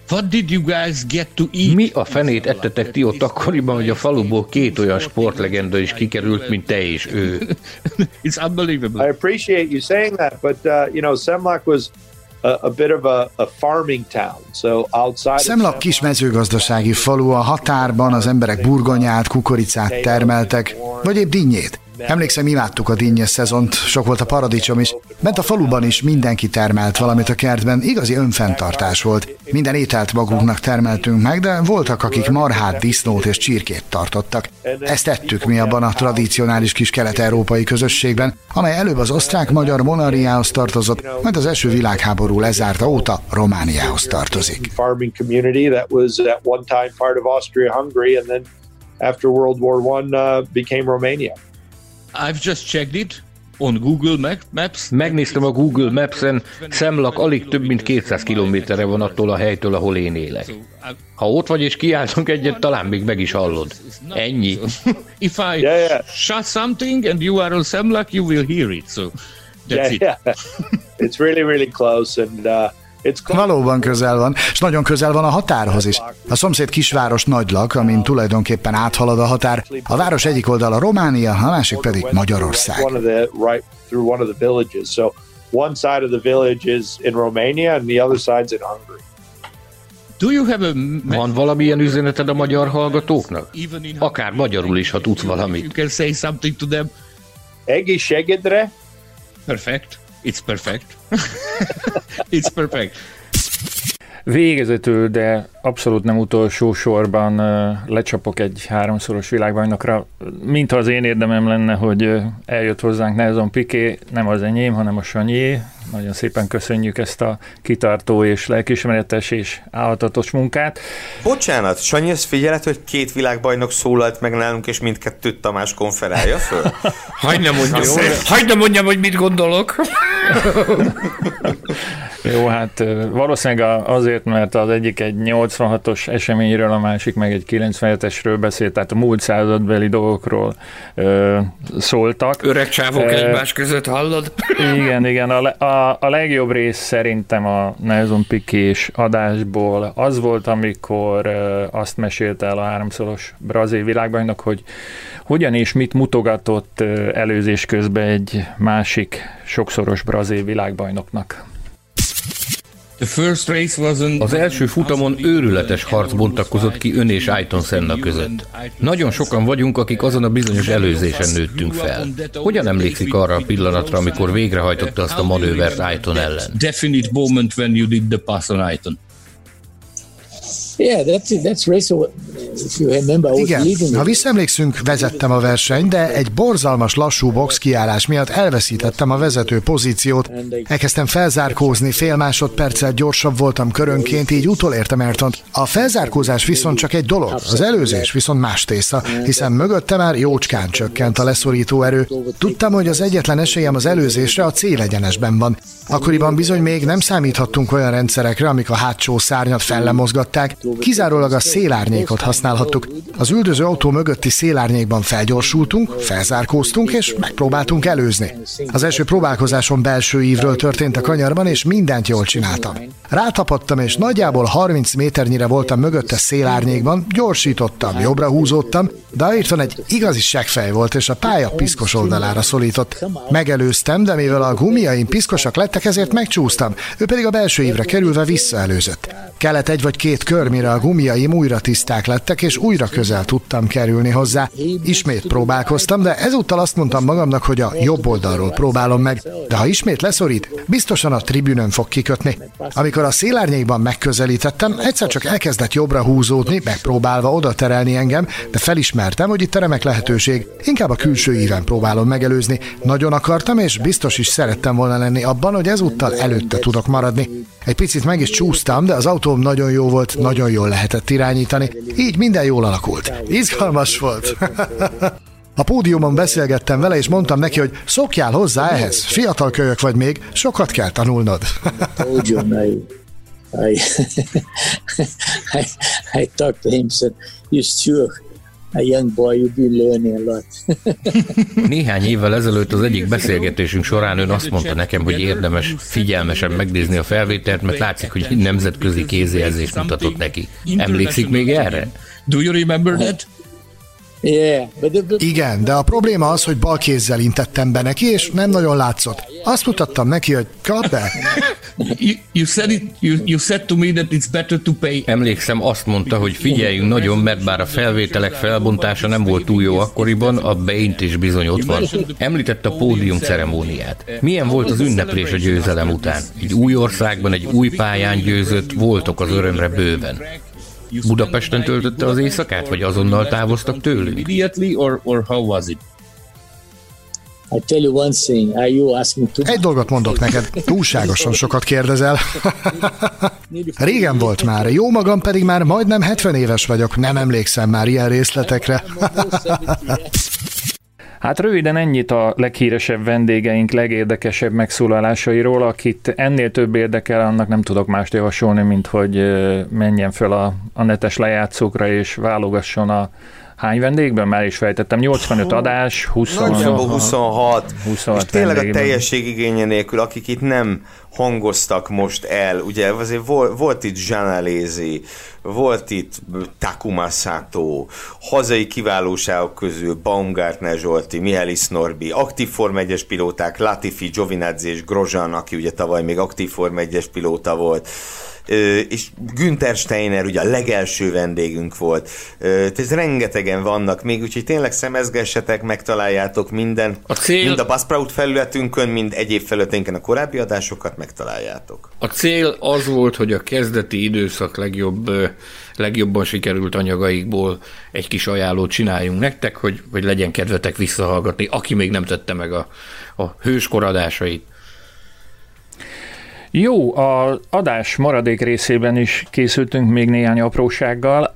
What did you guys get to eat? Mi a fenét ettetek ti ott akkoriban, hogy a faluból két olyan sportlegenda is kikerült, mint te és ő? [laughs] It's unbelievable. I appreciate you saying that, but uh, you know, Semlak was a, kis mezőgazdasági falu a határban az emberek burgonyát, kukoricát termeltek, vagy épp dinnyét. Emlékszem, imádtuk a dinnyes szezont, sok volt a paradicsom is. Bent a faluban is mindenki termelt valamit a kertben, igazi önfenntartás volt. Minden ételt magunknak termeltünk meg, de voltak, akik marhát, disznót és csirkét tartottak. Ezt tettük mi abban a tradicionális kis kelet-európai közösségben, amely előbb az osztrák-magyar monarchiához tartozott, majd az első világháború lezárta óta Romániához tartozik. after World War I uh, became Romania. I've just checked it on Google Maps. Megnéztem a Google Maps-en, Szemlak alig több mint 200 kilométerre van attól a helytől, ahol én élek. Ha ott vagy és kiáltunk egyet, talán még meg is hallod. Ennyi. [laughs] If I yeah, yeah. shut something and you are on Semlak, you will hear it. So that's yeah, it. [laughs] It's really, really close and uh, Valóban közel van, és nagyon közel van a határhoz is. A szomszéd kisváros Nagylak, amin tulajdonképpen áthalad a határ. A város egyik oldala Románia, a másik pedig Magyarország. Van valamilyen üzeneted a magyar hallgatóknak? Akár magyarul is, ha tudsz valamit. Egészségedre. Perfect. It's perfect. [laughs] It's perfect. Végezetül, de abszolút nem utolsó sorban lecsapok egy háromszoros világbajnokra. Mintha az én érdemem lenne, hogy eljött hozzánk Nelson Piqué, nem az enyém, hanem a Sanyé. Nagyon szépen köszönjük ezt a kitartó és lelkismeretes és állhatatos munkát. Bocsánat, Sanyi, ez figyelet, hogy két világbajnok szólalt meg nálunk, és mindkettőt Tamás konferálja föl? [laughs] Hagyd ne mondjam, hagyd ne mondjam, hogy mit gondolok. [laughs] Jó, hát valószínűleg azért, mert az egyik egy 86-os eseményről, a másik meg egy 97-esről beszélt, tehát a múlt századbeli dolgokról ö, szóltak. Öreg csávok e, egymás között, hallod? Igen, igen. A, a, a legjobb rész szerintem a Nelson Pikés adásból az volt, amikor azt mesélte el a háromszoros brazil világbajnok, hogy hogyan és mit mutogatott előzés közben egy másik sokszoros brazil világbajnoknak. Az első futamon őrületes harc bontakozott ki ön és Ayton Senna között. Nagyon sokan vagyunk, akik azon a bizonyos előzésen nőttünk fel. Hogyan emlékszik arra a pillanatra, amikor végrehajtotta azt a manővert Ayton ellen? Definite moment when you did the pass on Ayton. Yeah, that's it. That's race. Igen, ha visszaemlékszünk, vezettem a versenyt, de egy borzalmas lassú box kiállás miatt elveszítettem a vezető pozíciót. Elkezdtem felzárkózni, fél másodperccel gyorsabb voltam körönként, így utolértem Ayrtont. A felzárkózás viszont csak egy dolog, az előzés viszont más tészta, hiszen mögötte már jócskán csökkent a leszorító erő. Tudtam, hogy az egyetlen esélyem az előzésre a célegyenesben van. Akkoriban bizony még nem számíthattunk olyan rendszerekre, amik a hátsó szárnyat fellemozgatták, kizárólag a szélárnyékot használhattuk. Az üldöző autó mögötti szélárnyékban felgyorsultunk, felzárkóztunk és megpróbáltunk előzni. Az első próbálkozáson belső ívről történt a kanyarban, és mindent jól csináltam. Rátapadtam, és nagyjából 30 méternyire voltam mögötte szélárnyékban, gyorsítottam, jobbra húzódtam, de Ayrton egy igazi segfej volt, és a pálya piszkos oldalára szólított. Megelőztem, de mivel a gumiaim piszkosak lettek, ezért megcsúsztam, ő pedig a belső ívre kerülve visszaelőzött. Kellett egy vagy két kör, mire a gumiaim újra tiszták lettek, és újra közel tudtam kerülni hozzá. Ismét próbálkoztam, de ezúttal azt mondtam magamnak, hogy a jobb oldalról próbálom meg, de ha ismét leszorít, biztosan a tribünön fog kikötni. Amikor a szélárnyékban megközelítettem, egyszer csak elkezdett jobbra húzódni, megpróbálva oda terelni engem, de felismertem, hogy itt a remek lehetőség. Inkább a külső íven próbálom megelőzni. Nagyon akartam, és biztos is szerettem volna lenni abban, hogy ezúttal előtte tudok maradni. Egy picit meg is csúsztam, de az autóm nagyon jó volt, nagyon jól lehetett irányítani, így minden jól alakult. Izgalmas volt. [laughs] A pódiumon beszélgettem vele, és mondtam neki, hogy szokjál hozzá ehhez. Fiatal kölyök vagy még, sokat kell tanulnod. I, I, I talked to him, said, you sure a young boy, you've been learning a lot. Néhány évvel ezelőtt az egyik beszélgetésünk során ön azt mondta nekem, hogy érdemes figyelmesen megnézni a felvételt, mert látszik, hogy nemzetközi kézjelzést mutatott neki. Emlékszik még erre? Do you remember that? Igen, de a probléma az, hogy bal kézzel intettem be neki, és nem nagyon látszott. Azt mutattam neki, hogy kap be. You, you, said it, you, you said to me that it's better to pay. Emlékszem, azt mondta, hogy figyeljünk nagyon, mert bár a felvételek felbontása nem volt túl jó akkoriban, a beint is bizony ott van. Említette a pódium ceremóniát. Milyen volt az ünneplés a győzelem után? Egy új országban, egy új pályán győzött, voltok az örömre bőven. Budapesten töltötte az éjszakát, vagy azonnal távoztak tőlünk? Immediately, or, or how was it? I tell you one thing, are you asking too Egy dolgot mondok neked, túlságosan sokat kérdezel. [laughs] Régen volt már, jó magam pedig már majdnem 70 éves vagyok, nem emlékszem már ilyen részletekre. [laughs] [laughs] Hát röviden ennyit a leghíresebb vendégeink legérdekesebb megszólalásairól, akit ennél több érdekel, annak nem tudok mást javasolni, mint hogy menjen föl a, a netes lejátszókra és válogasson a Hány vendégben? Már is fejtettem. 85 adás, 20, 26. 26. 26 és tényleg a teljesség igénye nélkül, akik itt nem hangoztak most el. Ugye azért volt, volt itt Zsanalézi, volt itt Takuma Sato, hazai kiválóságok közül Baumgartner Zsolti, Mihály Norbi, aktív Form 1 pilóták, Latifi, Giovinazzi és Grozan, aki ugye tavaly még aktív Form 1 pilóta volt és Günther Steiner ugye a legelső vendégünk volt. Ez rengetegen vannak még, úgyhogy tényleg szemezgessetek, megtaláljátok minden, a cél... mind a Buzzsprout felületünkön, mind egyéb felületénken a korábbi adásokat megtaláljátok. A cél az volt, hogy a kezdeti időszak legjobb, legjobban sikerült anyagaikból egy kis ajánlót csináljunk nektek, hogy, hogy legyen kedvetek visszahallgatni, aki még nem tette meg a, a hőskoradásait. Jó, az adás maradék részében is készültünk még néhány aprósággal.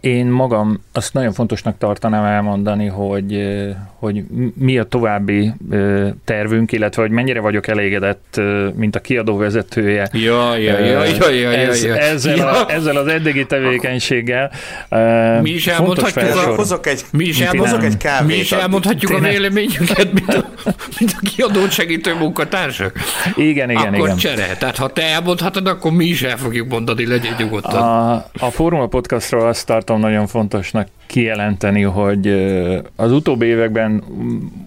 Én magam azt nagyon fontosnak tartanám elmondani, hogy, hogy mi a további tervünk, illetve hogy mennyire vagyok elégedett, mint a kiadó vezetője. Ja, ja, ja, ja, ja, ez, ja, ja. Ezzel, ja. A, ezzel az eddigi tevékenységgel. Mi is elmondhatjuk, a, hozok egy, mi is hozok egy kávét. Mi is elmondhatjuk a véleményünket, mint a, mint a kiadót segítő munkatársak. Igen, igen, Akkor igen. Csere. Tehát ha te elmondhatod, akkor mi is el fogjuk mondani, legyen nyugodtan. A, a Formula Podcastról azt tartom nagyon fontosnak kijelenteni, hogy az utóbbi években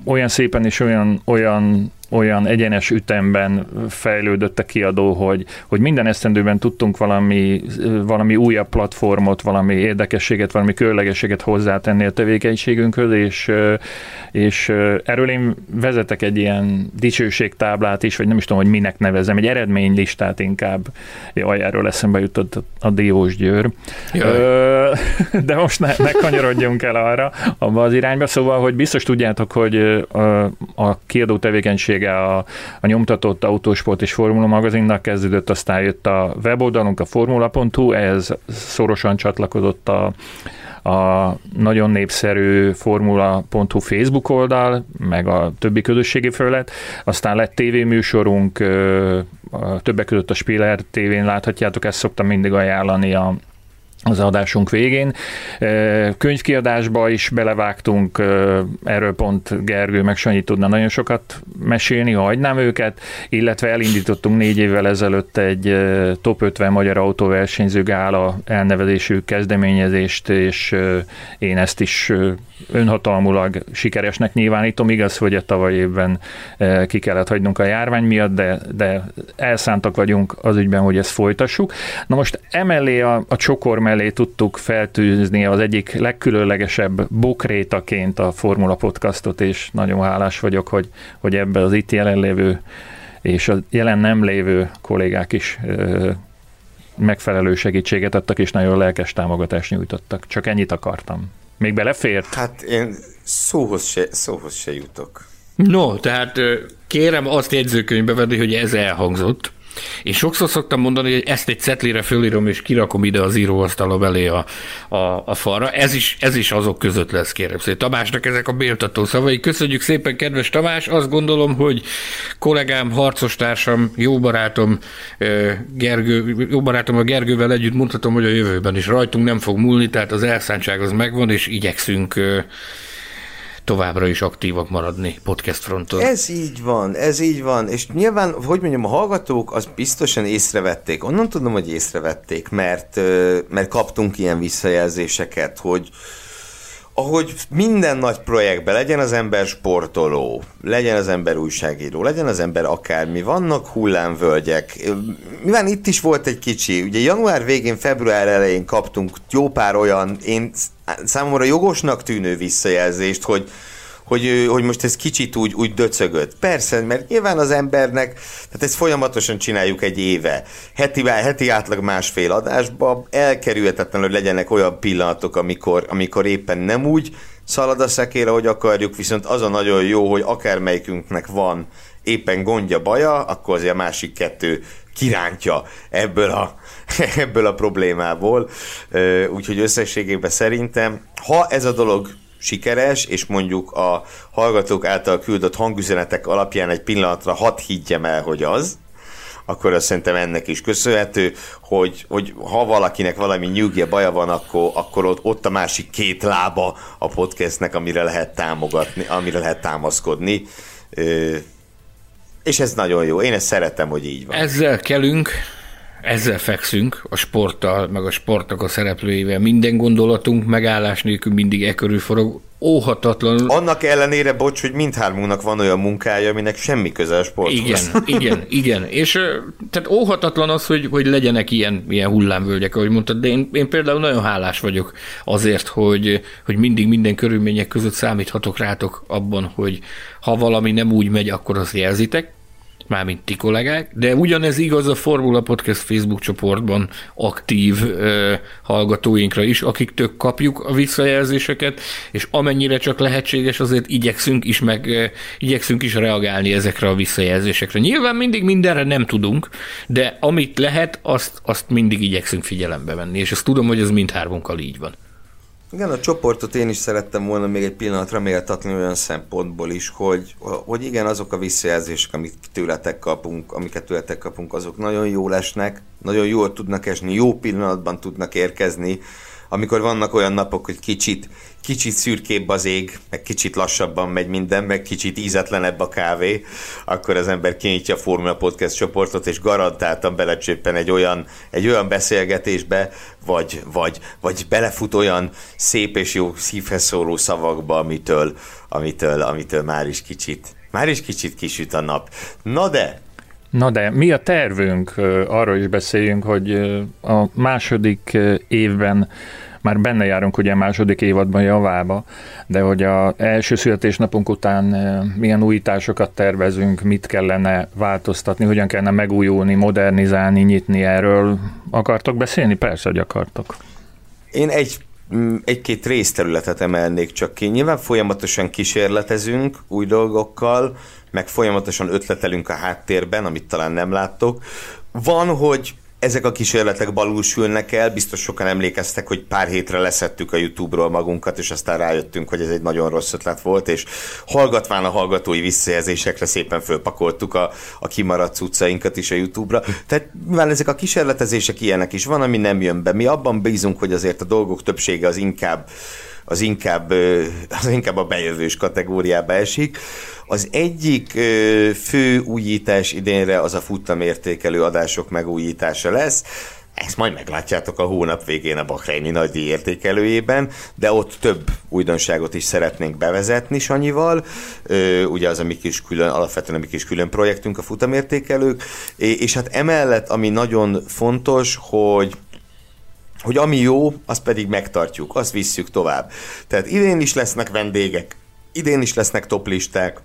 olyan szépen és olyan, olyan olyan egyenes ütemben fejlődött a kiadó, hogy, hogy minden esztendőben tudtunk valami, valami újabb platformot, valami érdekességet, valami különlegességet hozzátenni a tevékenységünkhöz, és, és erről én vezetek egy ilyen dicsőségtáblát is, vagy nem is tudom, hogy minek nevezem, egy eredménylistát inkább. Jaj, erről eszembe jutott a Diós Győr. Jaj. [laughs] De most ne, ne kanyarodjunk el arra, abba az irányba. Szóval, hogy biztos tudjátok, hogy a, kiadó tevékenysége a, a nyomtatott autósport és formula magazinnak kezdődött, aztán jött a weboldalunk, a formula.hu, ehhez szorosan csatlakozott a a nagyon népszerű formula.hu Facebook oldal, meg a többi közösségi felület, aztán lett tévéműsorunk, többek között a Spiller tévén láthatjátok, ezt szoktam mindig ajánlani a az adásunk végén. Könyvkiadásba is belevágtunk, erről pont Gergő meg Sanyi tudna nagyon sokat mesélni, ha hagynám őket, illetve elindítottunk négy évvel ezelőtt egy top 50 magyar autóversenyző gála elnevezésű kezdeményezést, és én ezt is önhatalmulag sikeresnek nyilvánítom. Igaz, hogy a tavaly évben ki kellett hagynunk a járvány miatt, de, de elszántak vagyunk az ügyben, hogy ezt folytassuk. Na most emellé a, a csokor mellé tudtuk feltűzni az egyik legkülönlegesebb bokrétaként a Formula Podcastot, és nagyon hálás vagyok, hogy, hogy ebbe az itt jelenlévő és a jelen nem lévő kollégák is ö, megfelelő segítséget adtak, és nagyon lelkes támogatást nyújtottak. Csak ennyit akartam. Még belefért? Hát én szóhoz se, szóhoz se jutok. No, tehát kérem azt jegyzőkönyvbe venni, hogy ez elhangzott. Én sokszor szoktam mondani, hogy ezt egy cetlire fölírom, és kirakom ide az íróasztalom elé a, a, a falra. Ez is, ez is azok között lesz, kérem szépen. Tamásnak ezek a béltató szavai. Köszönjük szépen, kedves Tamás. Azt gondolom, hogy kollégám, harcostársam, jó barátom, Gergő, jó barátom a Gergővel együtt mondhatom, hogy a jövőben is rajtunk nem fog múlni, tehát az elszántság az megvan, és igyekszünk továbbra is aktívak maradni podcast fronton. Ez így van, ez így van, és nyilván, hogy mondjam, a hallgatók az biztosan észrevették. Onnan tudom, hogy észrevették, mert, mert kaptunk ilyen visszajelzéseket, hogy ahogy minden nagy projektben legyen az ember sportoló, legyen az ember újságíró, legyen az ember akármi, vannak hullámvölgyek. Mivel itt is volt egy kicsi, ugye január végén, február elején kaptunk jó pár olyan, én számomra jogosnak tűnő visszajelzést, hogy hogy, hogy most ez kicsit úgy, úgy döcögött. Persze, mert nyilván az embernek, tehát ezt folyamatosan csináljuk egy éve. Heti, heti átlag másfél adásba elkerülhetetlen, hogy legyenek olyan pillanatok, amikor, amikor éppen nem úgy szalad a szekér, ahogy akarjuk, viszont az a nagyon jó, hogy akármelyikünknek van éppen gondja, baja, akkor azért a másik kettő kirántja ebből a, [laughs] ebből a problémából. Úgyhogy összességében szerintem, ha ez a dolog sikeres, és mondjuk a hallgatók által küldött hangüzenetek alapján egy pillanatra hat higgyem el, hogy az, akkor azt szerintem ennek is köszönhető, hogy, hogy ha valakinek valami nyugja, baja van, akkor, akkor ott, ott a másik két lába a podcastnek, amire lehet támogatni, amire lehet támaszkodni. És ez nagyon jó. Én ezt szeretem, hogy így van. Ezzel kelünk, ezzel fekszünk, a sporttal, meg a sportnak a szereplőivel. Minden gondolatunk megállás nélkül mindig e körül forog. Óhatatlan. Annak ellenére, bocs, hogy mindhármunknak van olyan munkája, aminek semmi köze a sporthoz. Igen, igen, igen. És tehát óhatatlan az, hogy, hogy legyenek ilyen, ilyen hullámvölgyek, ahogy mondtad, de én, én például nagyon hálás vagyok azért, hogy, hogy mindig minden körülmények között számíthatok rátok abban, hogy ha valami nem úgy megy, akkor azt jelzitek, mármint ti kollégák, de ugyanez igaz a Formula Podcast Facebook csoportban aktív ö, hallgatóinkra is, akik tök kapjuk a visszajelzéseket, és amennyire csak lehetséges, azért igyekszünk is meg ö, igyekszünk is reagálni ezekre a visszajelzésekre. Nyilván mindig mindenre nem tudunk, de amit lehet, azt, azt mindig igyekszünk figyelembe venni, és ezt tudom, hogy ez mindhármunkkal így van. Igen, a csoportot én is szerettem volna még egy pillanatra méltatni olyan szempontból is, hogy, hogy igen, azok a visszajelzések, amit tőletek kapunk, amiket tőletek kapunk, azok nagyon jó lesnek, nagyon jól tudnak esni, jó pillanatban tudnak érkezni, amikor vannak olyan napok, hogy kicsit, kicsit szürkébb az ég, meg kicsit lassabban megy minden, meg kicsit ízetlenebb a kávé, akkor az ember kinyitja a Formula Podcast csoportot, és garantáltan belecsöppen egy olyan, egy olyan beszélgetésbe, vagy, vagy, vagy belefut olyan szép és jó szívhez szóló szavakba, amitől, amitől, amitől már is kicsit, Már is kicsit kisüt a nap. Na de, Na de mi a tervünk? Arról is beszéljünk, hogy a második évben már benne járunk ugye a második évadban javába, de hogy a első születésnapunk után milyen újításokat tervezünk, mit kellene változtatni, hogyan kellene megújulni, modernizálni, nyitni erről. Akartok beszélni? Persze, hogy akartok. Én egy mm, egy-két részterületet emelnék csak ki. Nyilván folyamatosan kísérletezünk új dolgokkal, meg folyamatosan ötletelünk a háttérben, amit talán nem láttok. Van, hogy ezek a kísérletek balulsülnek el, biztos sokan emlékeztek, hogy pár hétre leszettük a YouTube-ról magunkat, és aztán rájöttünk, hogy ez egy nagyon rossz ötlet volt, és hallgatván a hallgatói visszajelzésekre szépen fölpakoltuk a, a kimaradt cuccainkat is a YouTube-ra. Tehát mivel ezek a kísérletezések ilyenek is van, ami nem jön be. Mi abban bízunk, hogy azért a dolgok többsége az inkább az inkább, az inkább a bejövős kategóriába esik. Az egyik fő újítás idénre az a futamértékelő adások megújítása lesz. Ezt majd meglátjátok a hónap végén a Bahreini nagy értékelőjében, de ott több újdonságot is szeretnénk bevezetni Sanyival. Ugye az a mi kis külön, alapvetően a mi kis külön projektünk a futamértékelők, és hát emellett, ami nagyon fontos, hogy hogy ami jó, azt pedig megtartjuk, azt visszük tovább. Tehát idén is lesznek vendégek, idén is lesznek toplisták,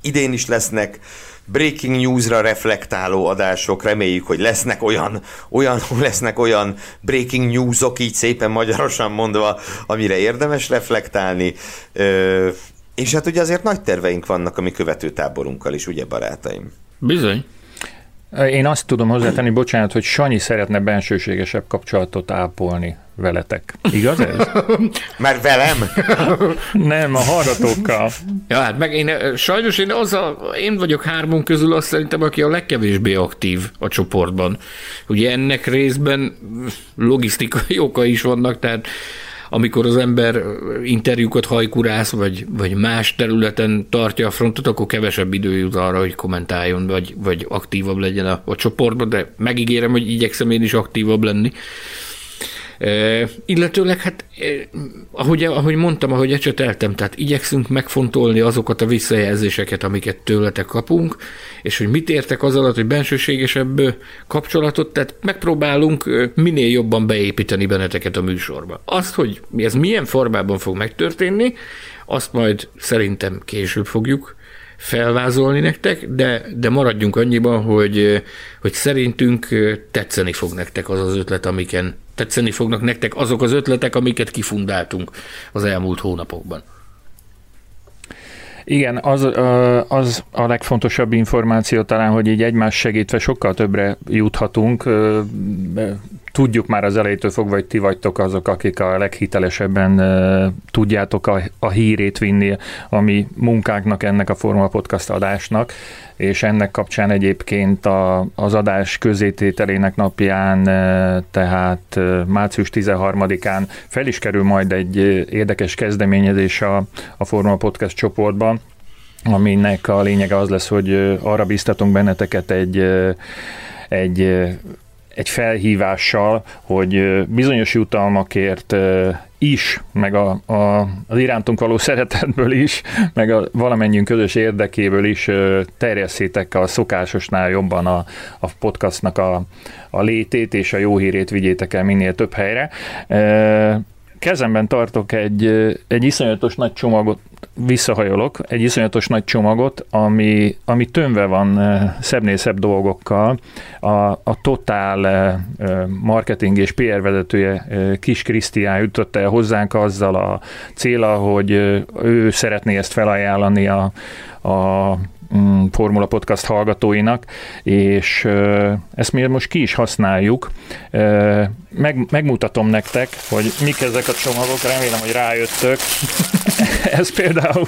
idén is lesznek breaking newsra reflektáló adások, reméljük, hogy lesznek olyan, olyan, [laughs] lesznek olyan breaking newsok, így szépen magyarosan mondva, amire érdemes reflektálni. Ö, és hát ugye azért nagy terveink vannak a mi követőtáborunkkal is, ugye barátaim? Bizony. Én azt tudom hozzátenni, bocsánat, hogy Sanyi szeretne bensőségesebb kapcsolatot ápolni veletek. Igaz ez? [laughs] Már velem? [laughs] Nem, a hallgatókkal. Ja, hát meg én, sajnos én, az a, én vagyok hármunk közül azt szerintem, aki a legkevésbé aktív a csoportban. Ugye ennek részben logisztikai oka is vannak, tehát amikor az ember interjúkat hajkurász, vagy, vagy más területen tartja a frontot, akkor kevesebb idő jut arra, hogy kommentáljon, vagy, vagy aktívabb legyen a, a csoportban, de megígérem, hogy igyekszem én is aktívabb lenni. Illetőleg, hát ahogy, ahogy mondtam, ahogy ecseteltem, tehát igyekszünk megfontolni azokat a visszajelzéseket, amiket tőletek kapunk, és hogy mit értek az alatt, hogy bensőségesebb kapcsolatot, tehát megpróbálunk minél jobban beépíteni benneteket a műsorba. Azt, hogy ez milyen formában fog megtörténni, azt majd szerintem később fogjuk felvázolni nektek, de, de maradjunk annyiban, hogy, hogy szerintünk tetszeni fog nektek az az ötlet, amiken tetszeni fognak nektek azok az ötletek, amiket kifundáltunk az elmúlt hónapokban. Igen, az, az a legfontosabb információ talán, hogy így egymás segítve sokkal többre juthatunk. Tudjuk már az elejétől fogva, hogy ti vagytok azok, akik a leghitelesebben tudjátok a, hírét vinni a mi munkánknak, ennek a Forma Podcast adásnak, és ennek kapcsán egyébként a, az adás közétételének napján, tehát március 13-án fel is kerül majd egy érdekes kezdeményezés a, a Forma Podcast csoportban, aminek a lényege az lesz, hogy arra biztatunk benneteket egy, egy egy felhívással, hogy bizonyos jutalmakért is, meg a, a, az irántunk való szeretetből is, meg a valamennyünk közös érdekéből is terjesszétek a szokásosnál jobban a, a podcastnak a, a létét és a jó hírét vigyétek el minél több helyre kezemben tartok egy, egy iszonyatos nagy csomagot, visszahajolok, egy iszonyatos nagy csomagot, ami, ami tömve van szebbnél szebb dolgokkal. A, a Total marketing és PR vezetője Kis Krisztián jutott el hozzánk azzal a céla, hogy ő szeretné ezt felajánlani a, a mm, Formula Podcast hallgatóinak, és ezt mi most ki is használjuk meg, megmutatom nektek, hogy mik ezek a csomagok, remélem, hogy rájöttök. [laughs] ez például...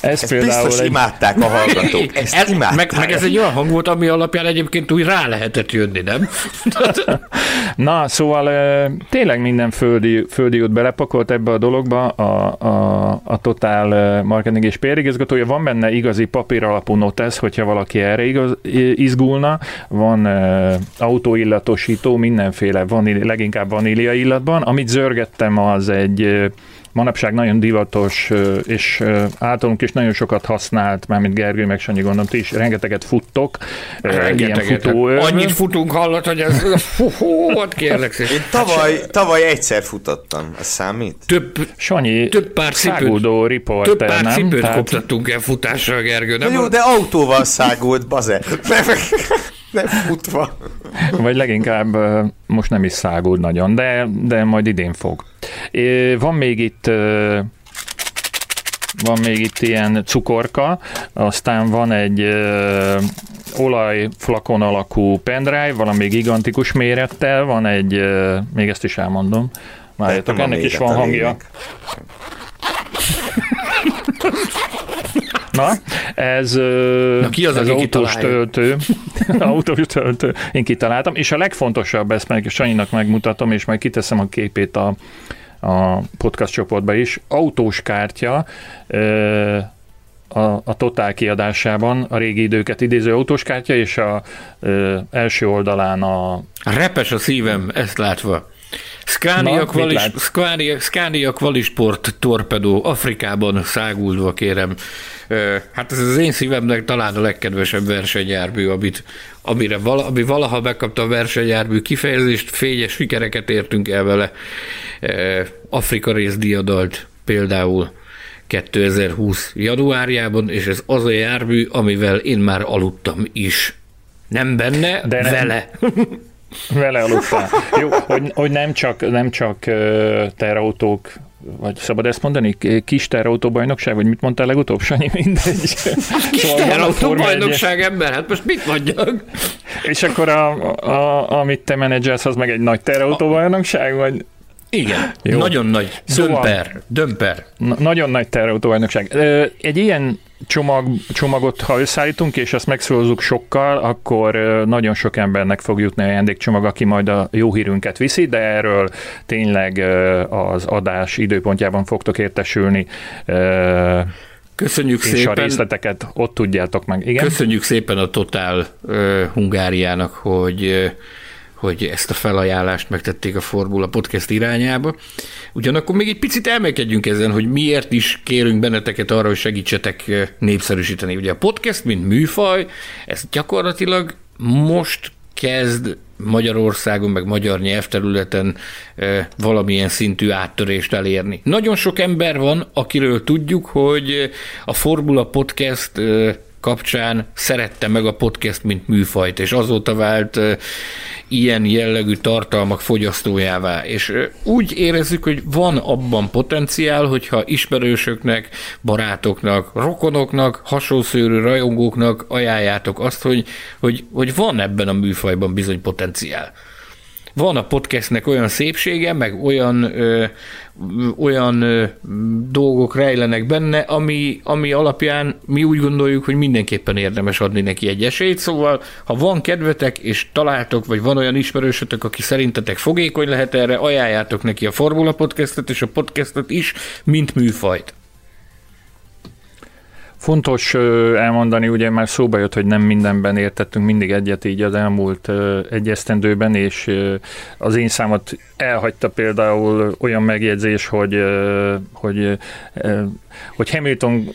Ez Ezt például biztos egy... imádták a hallgatók. [laughs] Ezt ez, imádták. meg, meg, ez egy olyan hang volt, ami alapján egyébként úgy rá lehetett jönni, nem? [laughs] Na, szóval tényleg minden földi, földi út belepakolt ebbe a dologba, a, a, a Total Marketing és PR igazgatója. Van benne igazi papír alapú notesz, hogyha valaki erre igaz, izgulna. Van autóillatosító, mindenféle van leginkább vanília illatban. Amit zörgettem, az egy manapság nagyon divatos, és általunk is nagyon sokat használt, mármint Gergő meg Sanyi gondolom, ti is rengeteget futtok, ilyen futóőr. Annyit futunk hallott, hogy ez, hú, ott kérlek szépen. Én tavaly, tavaly egyszer futottam, az számít? Több, Sanyi több pár cipőt, száguldó riporter, több pár nem? cipőt Tehát- koptattunk el futásra, Gergő. Na Nem jó, de autóval szágult, baze. [laughs] Nem, nem futva. Vagy leginkább most nem is száguld nagyon, de, de majd idén fog. Van még itt van még itt ilyen cukorka, aztán van egy ö, olajflakon alakú pendrive, valami gigantikus mérettel, van egy, ö, még ezt is elmondom, a ennek is van hangja. [laughs] Na, ez, Na, ki az, ez autós kitalálja? töltő. [laughs] autós töltő. Én kitaláltam, és a legfontosabb, ezt meg Sanyinak megmutatom, és majd kiteszem a képét a, a podcast csoportba is. Autós kártya, a, a Totál kiadásában a régi időket idéző autós kártya, és a ö, első oldalán a Repes a szívem, ezt látva. Scania, lát? Scania, Scania Qualisport torpedó Afrikában száguldva, kérem. Hát ez az én szívemnek talán a legkedvesebb versenyjármű, amit, amire vala, ami valaha megkapta a versenyjármű kifejezést, fényes sikereket értünk el vele. Afrika részdiadalt például 2020 januárjában, és ez az a jármű, amivel én már aludtam is. Nem benne, De nem. vele. [laughs] Vele aludtál. Jó, hogy, hogy nem csak, nem csak terautók, vagy szabad ezt mondani, kis terautóbajnokság, vagy mit mondtál legutóbb, Sanyi, mindegy. Kis Szóval van a Forma bajnokság ember, hát most mit mondjak? És akkor a, a, amit te menedzselsz, az meg egy nagy terautóbajnokság, vagy? Igen, Jó. nagyon nagy. Szóval- Dömper, dömper. Na, nagyon nagy terautóbajnokság. Ö, Egy ilyen csomag, csomagot, ha összeállítunk, és ezt megszózzuk sokkal, akkor nagyon sok embernek fog jutni a ajándékcsomag, aki majd a jó hírünket viszi, de erről tényleg az adás időpontjában fogtok értesülni. Köszönjük és a szépen. részleteket ott tudjátok meg. Igen? Köszönjük szépen a Total uh, Hungáriának, hogy hogy ezt a felajánlást megtették a Formula Podcast irányába. Ugyanakkor még egy picit elmélkedjünk ezen, hogy miért is kérünk benneteket arra, hogy segítsetek ö, népszerűsíteni. Ugye a podcast, mint műfaj, ez gyakorlatilag most kezd Magyarországon, meg magyar nyelvterületen ö, valamilyen szintű áttörést elérni. Nagyon sok ember van, akiről tudjuk, hogy a Formula Podcast ö, kapcsán szerette meg a podcast, mint műfajt, és azóta vált ilyen jellegű tartalmak fogyasztójává. És úgy érezzük, hogy van abban potenciál, hogyha ismerősöknek, barátoknak, rokonoknak, hasonszőrű rajongóknak ajánljátok azt, hogy, hogy, hogy van ebben a műfajban bizony potenciál. Van a podcastnek olyan szépsége, meg olyan, ö, olyan dolgok rejlenek benne, ami, ami alapján mi úgy gondoljuk, hogy mindenképpen érdemes adni neki egy esélyt, szóval ha van kedvetek, és találtok, vagy van olyan ismerősötök, aki szerintetek fogékony lehet erre, ajánljátok neki a Formula Podcastet, és a podcastet is, mint műfajt. Fontos elmondani, ugye már szóba jött, hogy nem mindenben értettünk mindig egyet így az elmúlt ö, egy esztendőben, és az én számot elhagyta például olyan megjegyzés, hogy, hogy, hogy Hamilton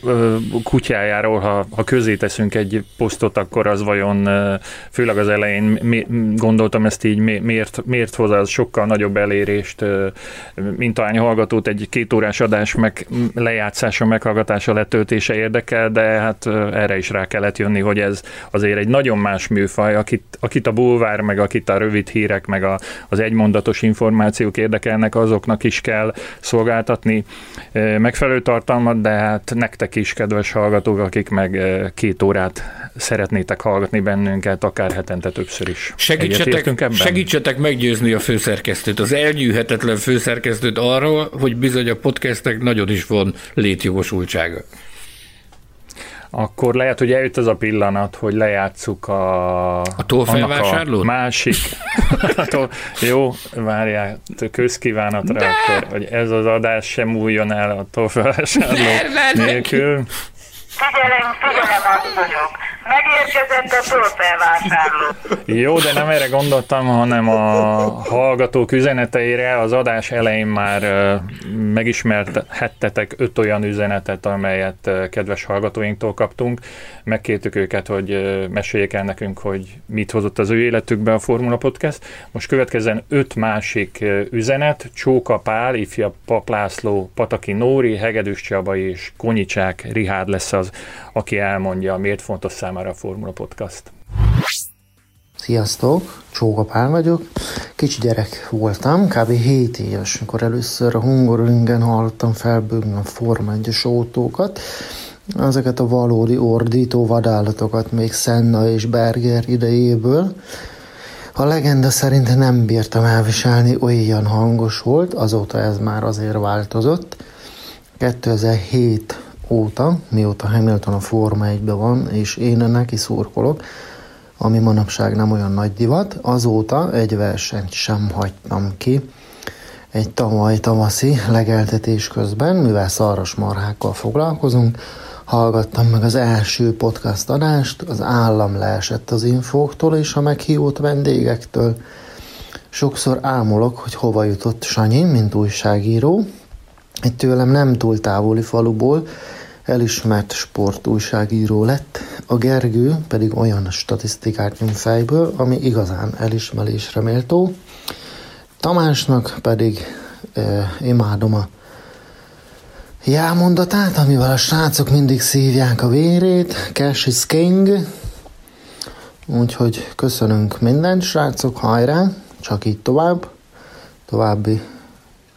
kutyájáról, ha, ha közé teszünk egy posztot, akkor az vajon, főleg az elején mi, gondoltam ezt így, mi- miért, miért hoz az sokkal nagyobb elérést, mint ahány hallgatót egy két órás adás meg lejátszása, meghallgatása, letöltése érdekel, de hát erre is rá kellett jönni, hogy ez azért egy nagyon más műfaj, akit, akit a bulvár, meg akit a rövid hírek, meg a, az egymondatos információk érdekelnek, azoknak is kell szolgáltatni. Megfelelő tartalmat, de hát nektek is, kedves hallgatók, akik meg ö, két órát szeretnétek hallgatni bennünket, akár hetente többször is. Segítsetek, ebben? segítsetek meggyőzni a főszerkesztőt, az elnyűhetetlen főszerkesztőt arról, hogy bizony a podcastek nagyon is van létjogosultsága. Akkor lehet, hogy eljött az a pillanat, hogy lejátszuk a... A a Másik. [laughs] Jó, várjál, közkívánatra De! akkor, hogy ez az adás sem múljon el a ne. nélkül. Figyelem, figyelem, asszonyok! Megérkezett a tolfelvásárló. Jó, de nem erre gondoltam, hanem a hallgatók üzeneteire. Az adás elején már megismerhettetek öt olyan üzenetet, amelyet kedves hallgatóinktól kaptunk. Megkértük őket, hogy meséljék el nekünk, hogy mit hozott az ő életükbe a Formula Podcast. Most következzen öt másik üzenet. Csóka Pál, ifja Paplászló, Pataki Nóri, Hegedűs Csaba és Konyicsák Rihád lesz az, aki elmondja, miért fontos számára a Formula Podcast. Sziasztok, Csóka Pál vagyok. Kicsi gyerek voltam, kb. 7 éves, amikor először a Hungaroringen hallottam felbőgni a Forma 1 autókat. Ezeket a valódi ordító vadállatokat még Senna és Berger idejéből. A legenda szerint nem bírtam elviselni, olyan hangos volt, azóta ez már azért változott. 2007 óta, mióta Hamilton a Forma 1 van, és én neki szurkolok, ami manapság nem olyan nagy divat, azóta egy versenyt sem hagytam ki. Egy tavaly tavaszi legeltetés közben, mivel szaros marhákkal foglalkozunk, hallgattam meg az első podcast adást, az állam leesett az infóktól és a meghívott vendégektől. Sokszor ámulok, hogy hova jutott Sanyi, mint újságíró. Egy tőlem nem túl távoli faluból elismert sportújságíró lett, a Gergő pedig olyan statisztikát nyom fejből, ami igazán elismerésre méltó. Tamásnak pedig e, imádom a jelmondatát, amivel a srácok mindig szívják a vérét, Cash is King, úgyhogy köszönünk minden srácok, hajrá, csak így tovább, további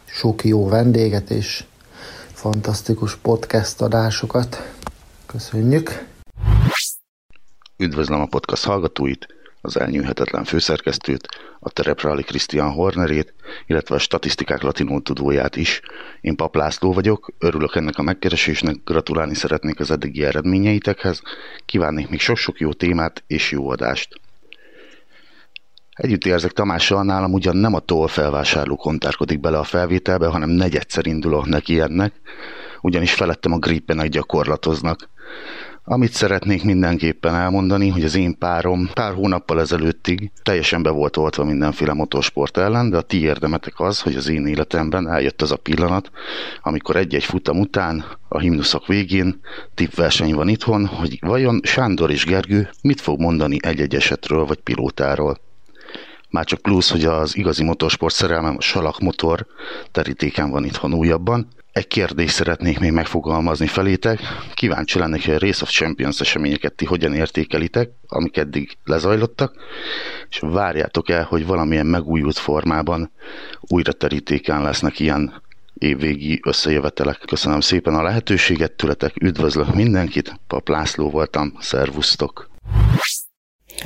sok jó vendéget és fantasztikus podcast adásokat. Köszönjük! Üdvözlöm a podcast hallgatóit, az elnyűhetetlen főszerkesztőt, a tereprali Krisztián Hornerét, illetve a statisztikák latinul tudóját is. Én Pap László vagyok, örülök ennek a megkeresésnek, gratulálni szeretnék az eddigi eredményeitekhez, kívánnék még sok-sok jó témát és jó adást. Együtt érzek Tamással, nálam ugyan nem a toll felvásárló kontárkodik bele a felvételbe, hanem negyedszer indulok neki ennek, ugyanis felettem a gripenek gyakorlatoznak. Amit szeretnék mindenképpen elmondani, hogy az én párom pár hónappal ezelőttig teljesen be volt oltva mindenféle motorsport ellen, de a ti érdemetek az, hogy az én életemben eljött az a pillanat, amikor egy-egy futam után, a himnuszok végén tippverseny van itthon, hogy vajon Sándor és Gergő mit fog mondani egy-egy esetről vagy pilótáról. Már csak plusz, hogy az igazi motorsport szerelmem a salak motor terítéken van itthon újabban. Egy kérdést szeretnék még megfogalmazni felétek. Kíváncsi lennék, hogy a Race of Champions eseményeket ti hogyan értékelitek, amik eddig lezajlottak, és várjátok el, hogy valamilyen megújult formában újra terítéken lesznek ilyen évvégi összejövetelek. Köszönöm szépen a lehetőséget tőletek, üdvözlök mindenkit, Pap László voltam, szervusztok!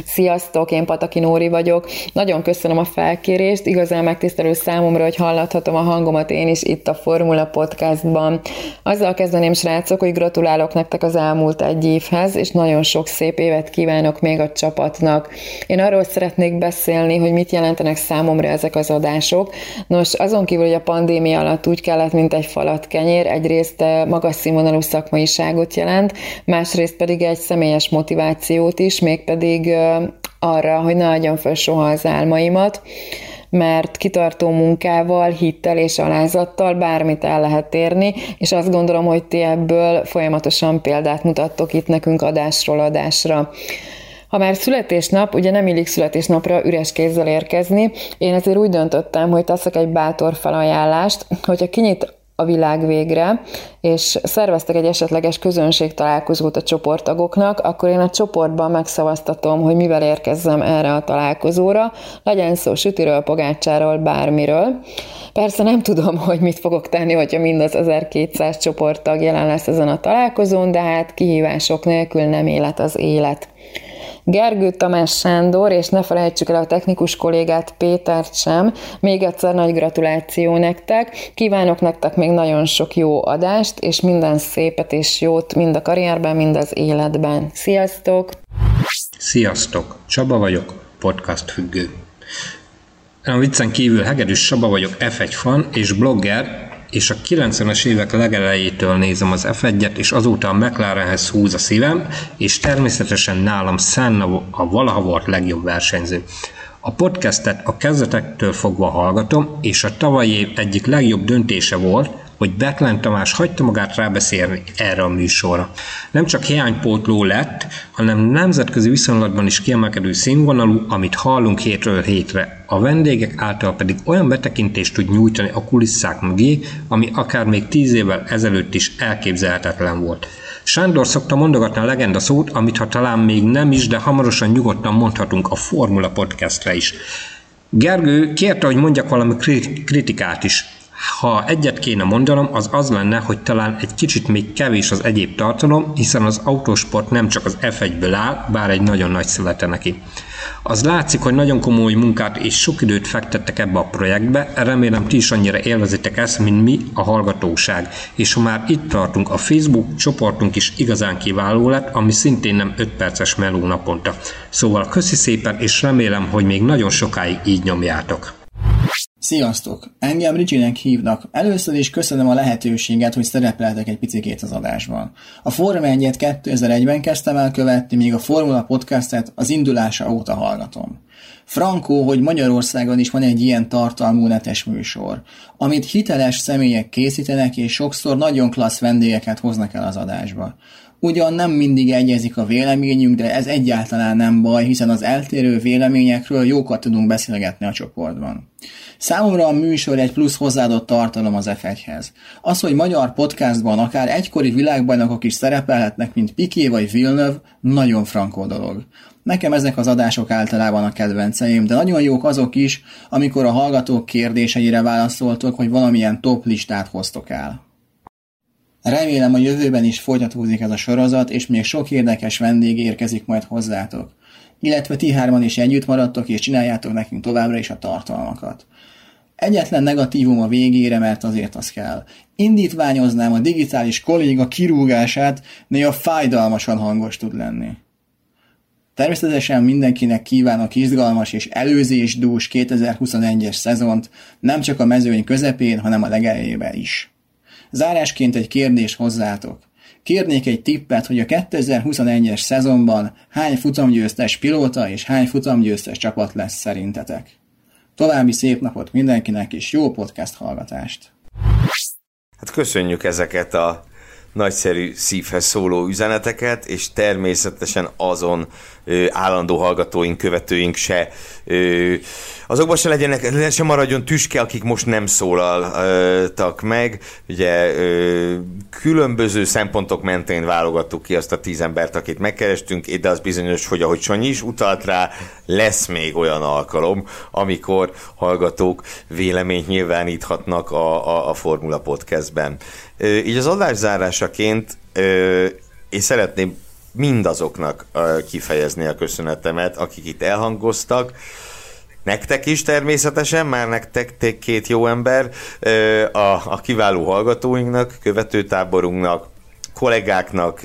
Sziasztok, én Pataki Nóri vagyok. Nagyon köszönöm a felkérést, igazán megtisztelő számomra, hogy hallathatom a hangomat én is itt a Formula Podcastban. Azzal kezdeném, srácok, hogy gratulálok nektek az elmúlt egy évhez, és nagyon sok szép évet kívánok még a csapatnak. Én arról szeretnék beszélni, hogy mit jelentenek számomra ezek az adások. Nos, azon kívül, hogy a pandémia alatt úgy kellett, mint egy falat kenyér, egyrészt eh, magas színvonalú szakmaiságot jelent, másrészt pedig egy személyes motivációt is, mégpedig eh, arra, hogy ne adjam fel soha az álmaimat, mert kitartó munkával, hittel és alázattal bármit el lehet érni, és azt gondolom, hogy ti ebből folyamatosan példát mutattok itt nekünk adásról adásra. Ha már születésnap, ugye nem illik születésnapra üres kézzel érkezni, én ezért úgy döntöttem, hogy teszek egy bátor felajánlást, hogyha kinyit a világ végre, és szerveztek egy esetleges közönség találkozót a csoporttagoknak, akkor én a csoportban megszavaztatom, hogy mivel érkezzem erre a találkozóra, legyen szó sütiről, pogácsáról, bármiről. Persze nem tudom, [laughs] hogy mit fogok tenni, hogyha mindaz 1200 csoporttag jelen lesz ezen a találkozón, de hát kihívások nélkül nem élet az élet. Gergő Tamás Sándor, és ne felejtsük el a technikus kollégát Pétert sem. Még egyszer nagy gratuláció nektek. Kívánok nektek még nagyon sok jó adást, és minden szépet és jót mind a karrierben, mind az életben. Sziasztok! Sziasztok! Csaba vagyok, podcast függő. A viccen kívül Hegedűs Saba vagyok, F1 fan és blogger, és a 90-es évek legelejétől nézem az F1-et, és azóta a McLarenhez húz a szívem, és természetesen nálam Senna a valaha volt legjobb versenyző. A podcastet a kezdetektől fogva hallgatom, és a tavalyi év egyik legjobb döntése volt, hogy Betlen Tamás hagyta magát rábeszélni erre a műsorra. Nem csak hiánypótló lett, hanem nemzetközi viszonylatban is kiemelkedő színvonalú, amit hallunk hétről hétre. A vendégek által pedig olyan betekintést tud nyújtani a kulisszák mögé, ami akár még tíz évvel ezelőtt is elképzelhetetlen volt. Sándor szokta mondogatni a legenda szót, amit ha talán még nem is, de hamarosan nyugodtan mondhatunk a Formula Podcastre is. Gergő kérte, hogy mondjak valami kritikát is. Ha egyet kéne mondanom, az az lenne, hogy talán egy kicsit még kevés az egyéb tartalom, hiszen az autósport nem csak az F1-ből áll, bár egy nagyon nagy születe neki. Az látszik, hogy nagyon komoly munkát és sok időt fektettek ebbe a projektbe, remélem ti is annyira élvezitek ezt, mint mi, a hallgatóság. És ha már itt tartunk, a Facebook csoportunk is igazán kiváló lett, ami szintén nem 5 perces meló naponta. Szóval köszi szépen, és remélem, hogy még nagyon sokáig így nyomjátok. Sziasztok! Engem Ricsinek hívnak. Először is köszönöm a lehetőséget, hogy szerepeltek egy picikét az adásban. A Forma 1 2001-ben kezdtem el követni, míg a Formula Podcastet az indulása óta hallgatom. Frankó, hogy Magyarországon is van egy ilyen tartalmú netes műsor, amit hiteles személyek készítenek, és sokszor nagyon klassz vendégeket hoznak el az adásba. Ugyan nem mindig egyezik a véleményünk, de ez egyáltalán nem baj, hiszen az eltérő véleményekről jókat tudunk beszélgetni a csoportban. Számomra a műsor egy plusz hozzáadott tartalom az f hez Az, hogy magyar podcastban akár egykori világbajnokok is szerepelhetnek, mint Piqué vagy Villeneuve, nagyon frankó dolog. Nekem ezek az adások általában a kedvenceim, de nagyon jók azok is, amikor a hallgatók kérdéseire válaszoltok, hogy valamilyen top listát hoztok el. Remélem a jövőben is folytatódik ez a sorozat, és még sok érdekes vendég érkezik majd hozzátok. Illetve ti hárman is együtt maradtok, és csináljátok nekünk továbbra is a tartalmakat. Egyetlen negatívum a végére, mert azért az kell. Indítványoznám a digitális kolléga kirúgását, néha fájdalmasan hangos tud lenni. Természetesen mindenkinek kívánok izgalmas és előzésdús 2021-es szezont, nem csak a mezőny közepén, hanem a legelejében is. Zárásként egy kérdés hozzátok. Kérnék egy tippet, hogy a 2021-es szezonban hány futamgyőztes pilóta és hány futamgyőztes csapat lesz szerintetek. További szép napot mindenkinek, és jó podcast hallgatást! Hát köszönjük ezeket a nagyszerű szívhez szóló üzeneteket, és természetesen azon állandó hallgatóink, követőink se azokban se legyenek, se maradjon tüske, akik most nem szólaltak meg. Ugye különböző szempontok mentén válogattuk ki azt a tíz embert, akit megkerestünk, de az bizonyos, hogy ahogy Sanyi is utalt rá, lesz még olyan alkalom, amikor hallgatók véleményt nyilváníthatnak a, a, a Formula Podcastben. Így az adás zárásaként én szeretném mindazoknak kifejezni a köszönetemet, akik itt elhangoztak, Nektek is természetesen, már nektek két jó ember, a, a kiváló hallgatóinknak, követőtáborunknak, kollégáknak,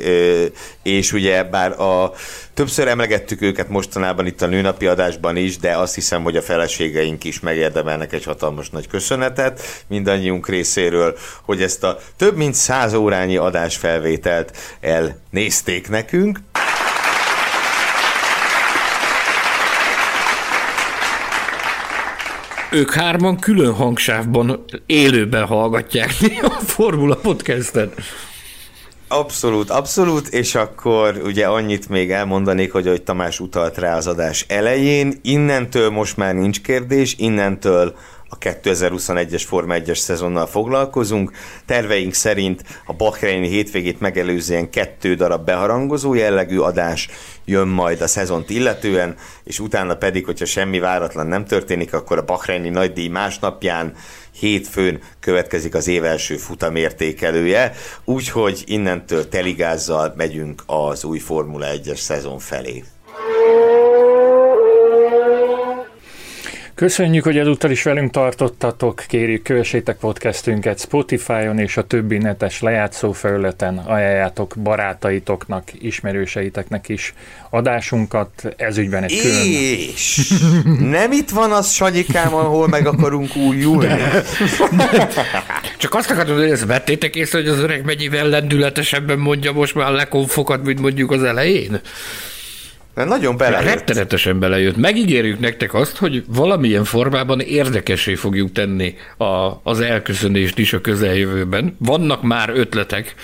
és ugye bár a többször emlegettük őket mostanában itt a nőnapi adásban is, de azt hiszem, hogy a feleségeink is megérdemelnek egy hatalmas nagy köszönetet mindannyiunk részéről, hogy ezt a több mint száz órányi adásfelvételt elnézték nekünk. Ők hárman külön hangsávban élőben hallgatják a Formula Podcastet. Abszolút, abszolút, és akkor ugye annyit még elmondanék, hogy ahogy Tamás utalt rá az adás elején, innentől most már nincs kérdés, innentől a 2021-es Forma 1-es szezonnal foglalkozunk. Terveink szerint a Bahreini hétvégét megelőzően kettő darab beharangozó jellegű adás jön majd a szezont illetően, és utána pedig, hogyha semmi váratlan nem történik, akkor a Bahreini nagydíj másnapján hétfőn következik az év első futamértékelője, úgyhogy innentől teligázzal megyünk az új Formula 1-es szezon felé. Köszönjük, hogy ezúttal is velünk tartottatok, kérjük kövessétek podcastünket Spotify-on és a többi netes lejátszó felületen, ajánljátok barátaitoknak, ismerőseiteknek is adásunkat, ez ügyben egy külön... És nem itt van az Sanyikám, ahol meg akarunk újulni. Csak azt akartam, hogy ezt vettétek észre, hogy az öreg mennyivel lendületesebben mondja most már a lekonfokat, mint mondjuk az elején? Mert nagyon belejött. Rettenetesen belejött. Megígérjük nektek azt, hogy valamilyen formában érdekesé fogjuk tenni a, az elköszönést is a közeljövőben. Vannak már ötletek,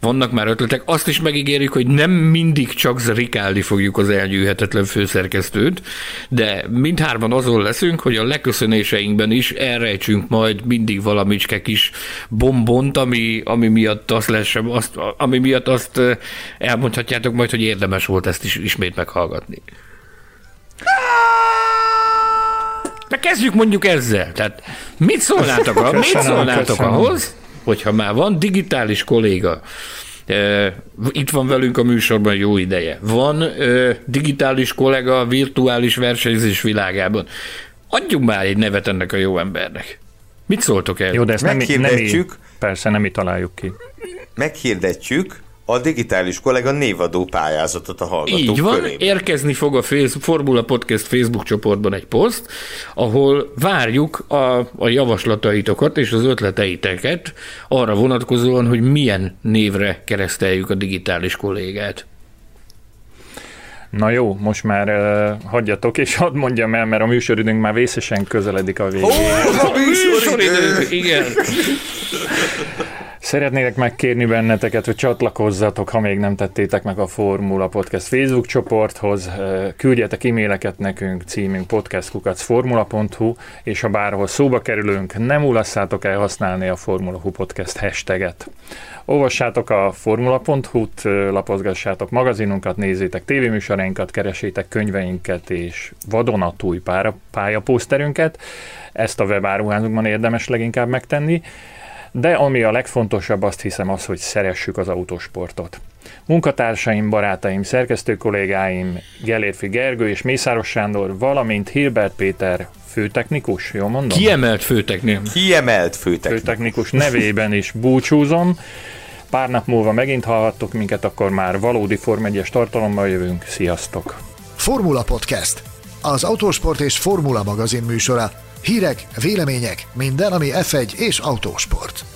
vannak már ötletek. Azt is megígérjük, hogy nem mindig csak zrikálni fogjuk az elnyűhetetlen főszerkesztőt, de mindhárman azon leszünk, hogy a leköszönéseinkben is elrejtsünk majd mindig valamicske kis bombont, ami, ami miatt azt lesz, azt, ami miatt azt elmondhatjátok majd, hogy érdemes volt ezt is ismét meg meghallgatni. De kezdjük mondjuk ezzel. Tehát mit szólnátok, a, mit szólnátok ahhoz, hogyha már van digitális kolléga, itt van velünk a műsorban jó ideje. Van digitális kollega a virtuális versenyzés világában. Adjunk már egy nevet ennek a jó embernek. Mit szóltok el? Jó, de ezt nem, nem, persze nem mi találjuk ki. Meghirdetjük, a digitális kollega névadó pályázatot a hallgatók Így van, körében. érkezni fog a Formula Podcast Facebook csoportban egy poszt, ahol várjuk a, a javaslataitokat és az ötleteiteket arra vonatkozóan, hogy milyen névre kereszteljük a digitális kollégát. Na jó, most már uh, hagyjatok, és hadd mondjam el, mert a műsoridőnk már vészesen közeledik a végére. Ó, a műsoridő! Igen. Szeretnélek megkérni benneteket, hogy csatlakozzatok, ha még nem tettétek meg a Formula Podcast Facebook csoporthoz. Küldjetek e-maileket nekünk, címünk podcastkukacformula.hu, és ha bárhol szóba kerülünk, nem ulasszátok el használni a Formula Hu Podcast hashtaget. Olvassátok a formula.hu-t, lapozgassátok magazinunkat, nézzétek tévéműsorainkat, keresétek könyveinket és vadonatúj pályapószterünket. Ezt a webáruházunkban érdemes leginkább megtenni de ami a legfontosabb, azt hiszem az, hogy szeressük az autósportot. Munkatársaim, barátaim, szerkesztő kollégáim, Gelérfi Gergő és Mészáros Sándor, valamint Hilbert Péter főtechnikus, jól mondom? Kiemelt főtechnikus. Kiemelt főtechnikus. Főtechnikus nevében is búcsúzom. Pár nap múlva megint hallhattok minket, akkor már valódi Form 1 tartalommal jövünk. Sziasztok! Formula Podcast. Az autósport és formula magazin műsora Hírek, vélemények, minden, ami F1 és autósport.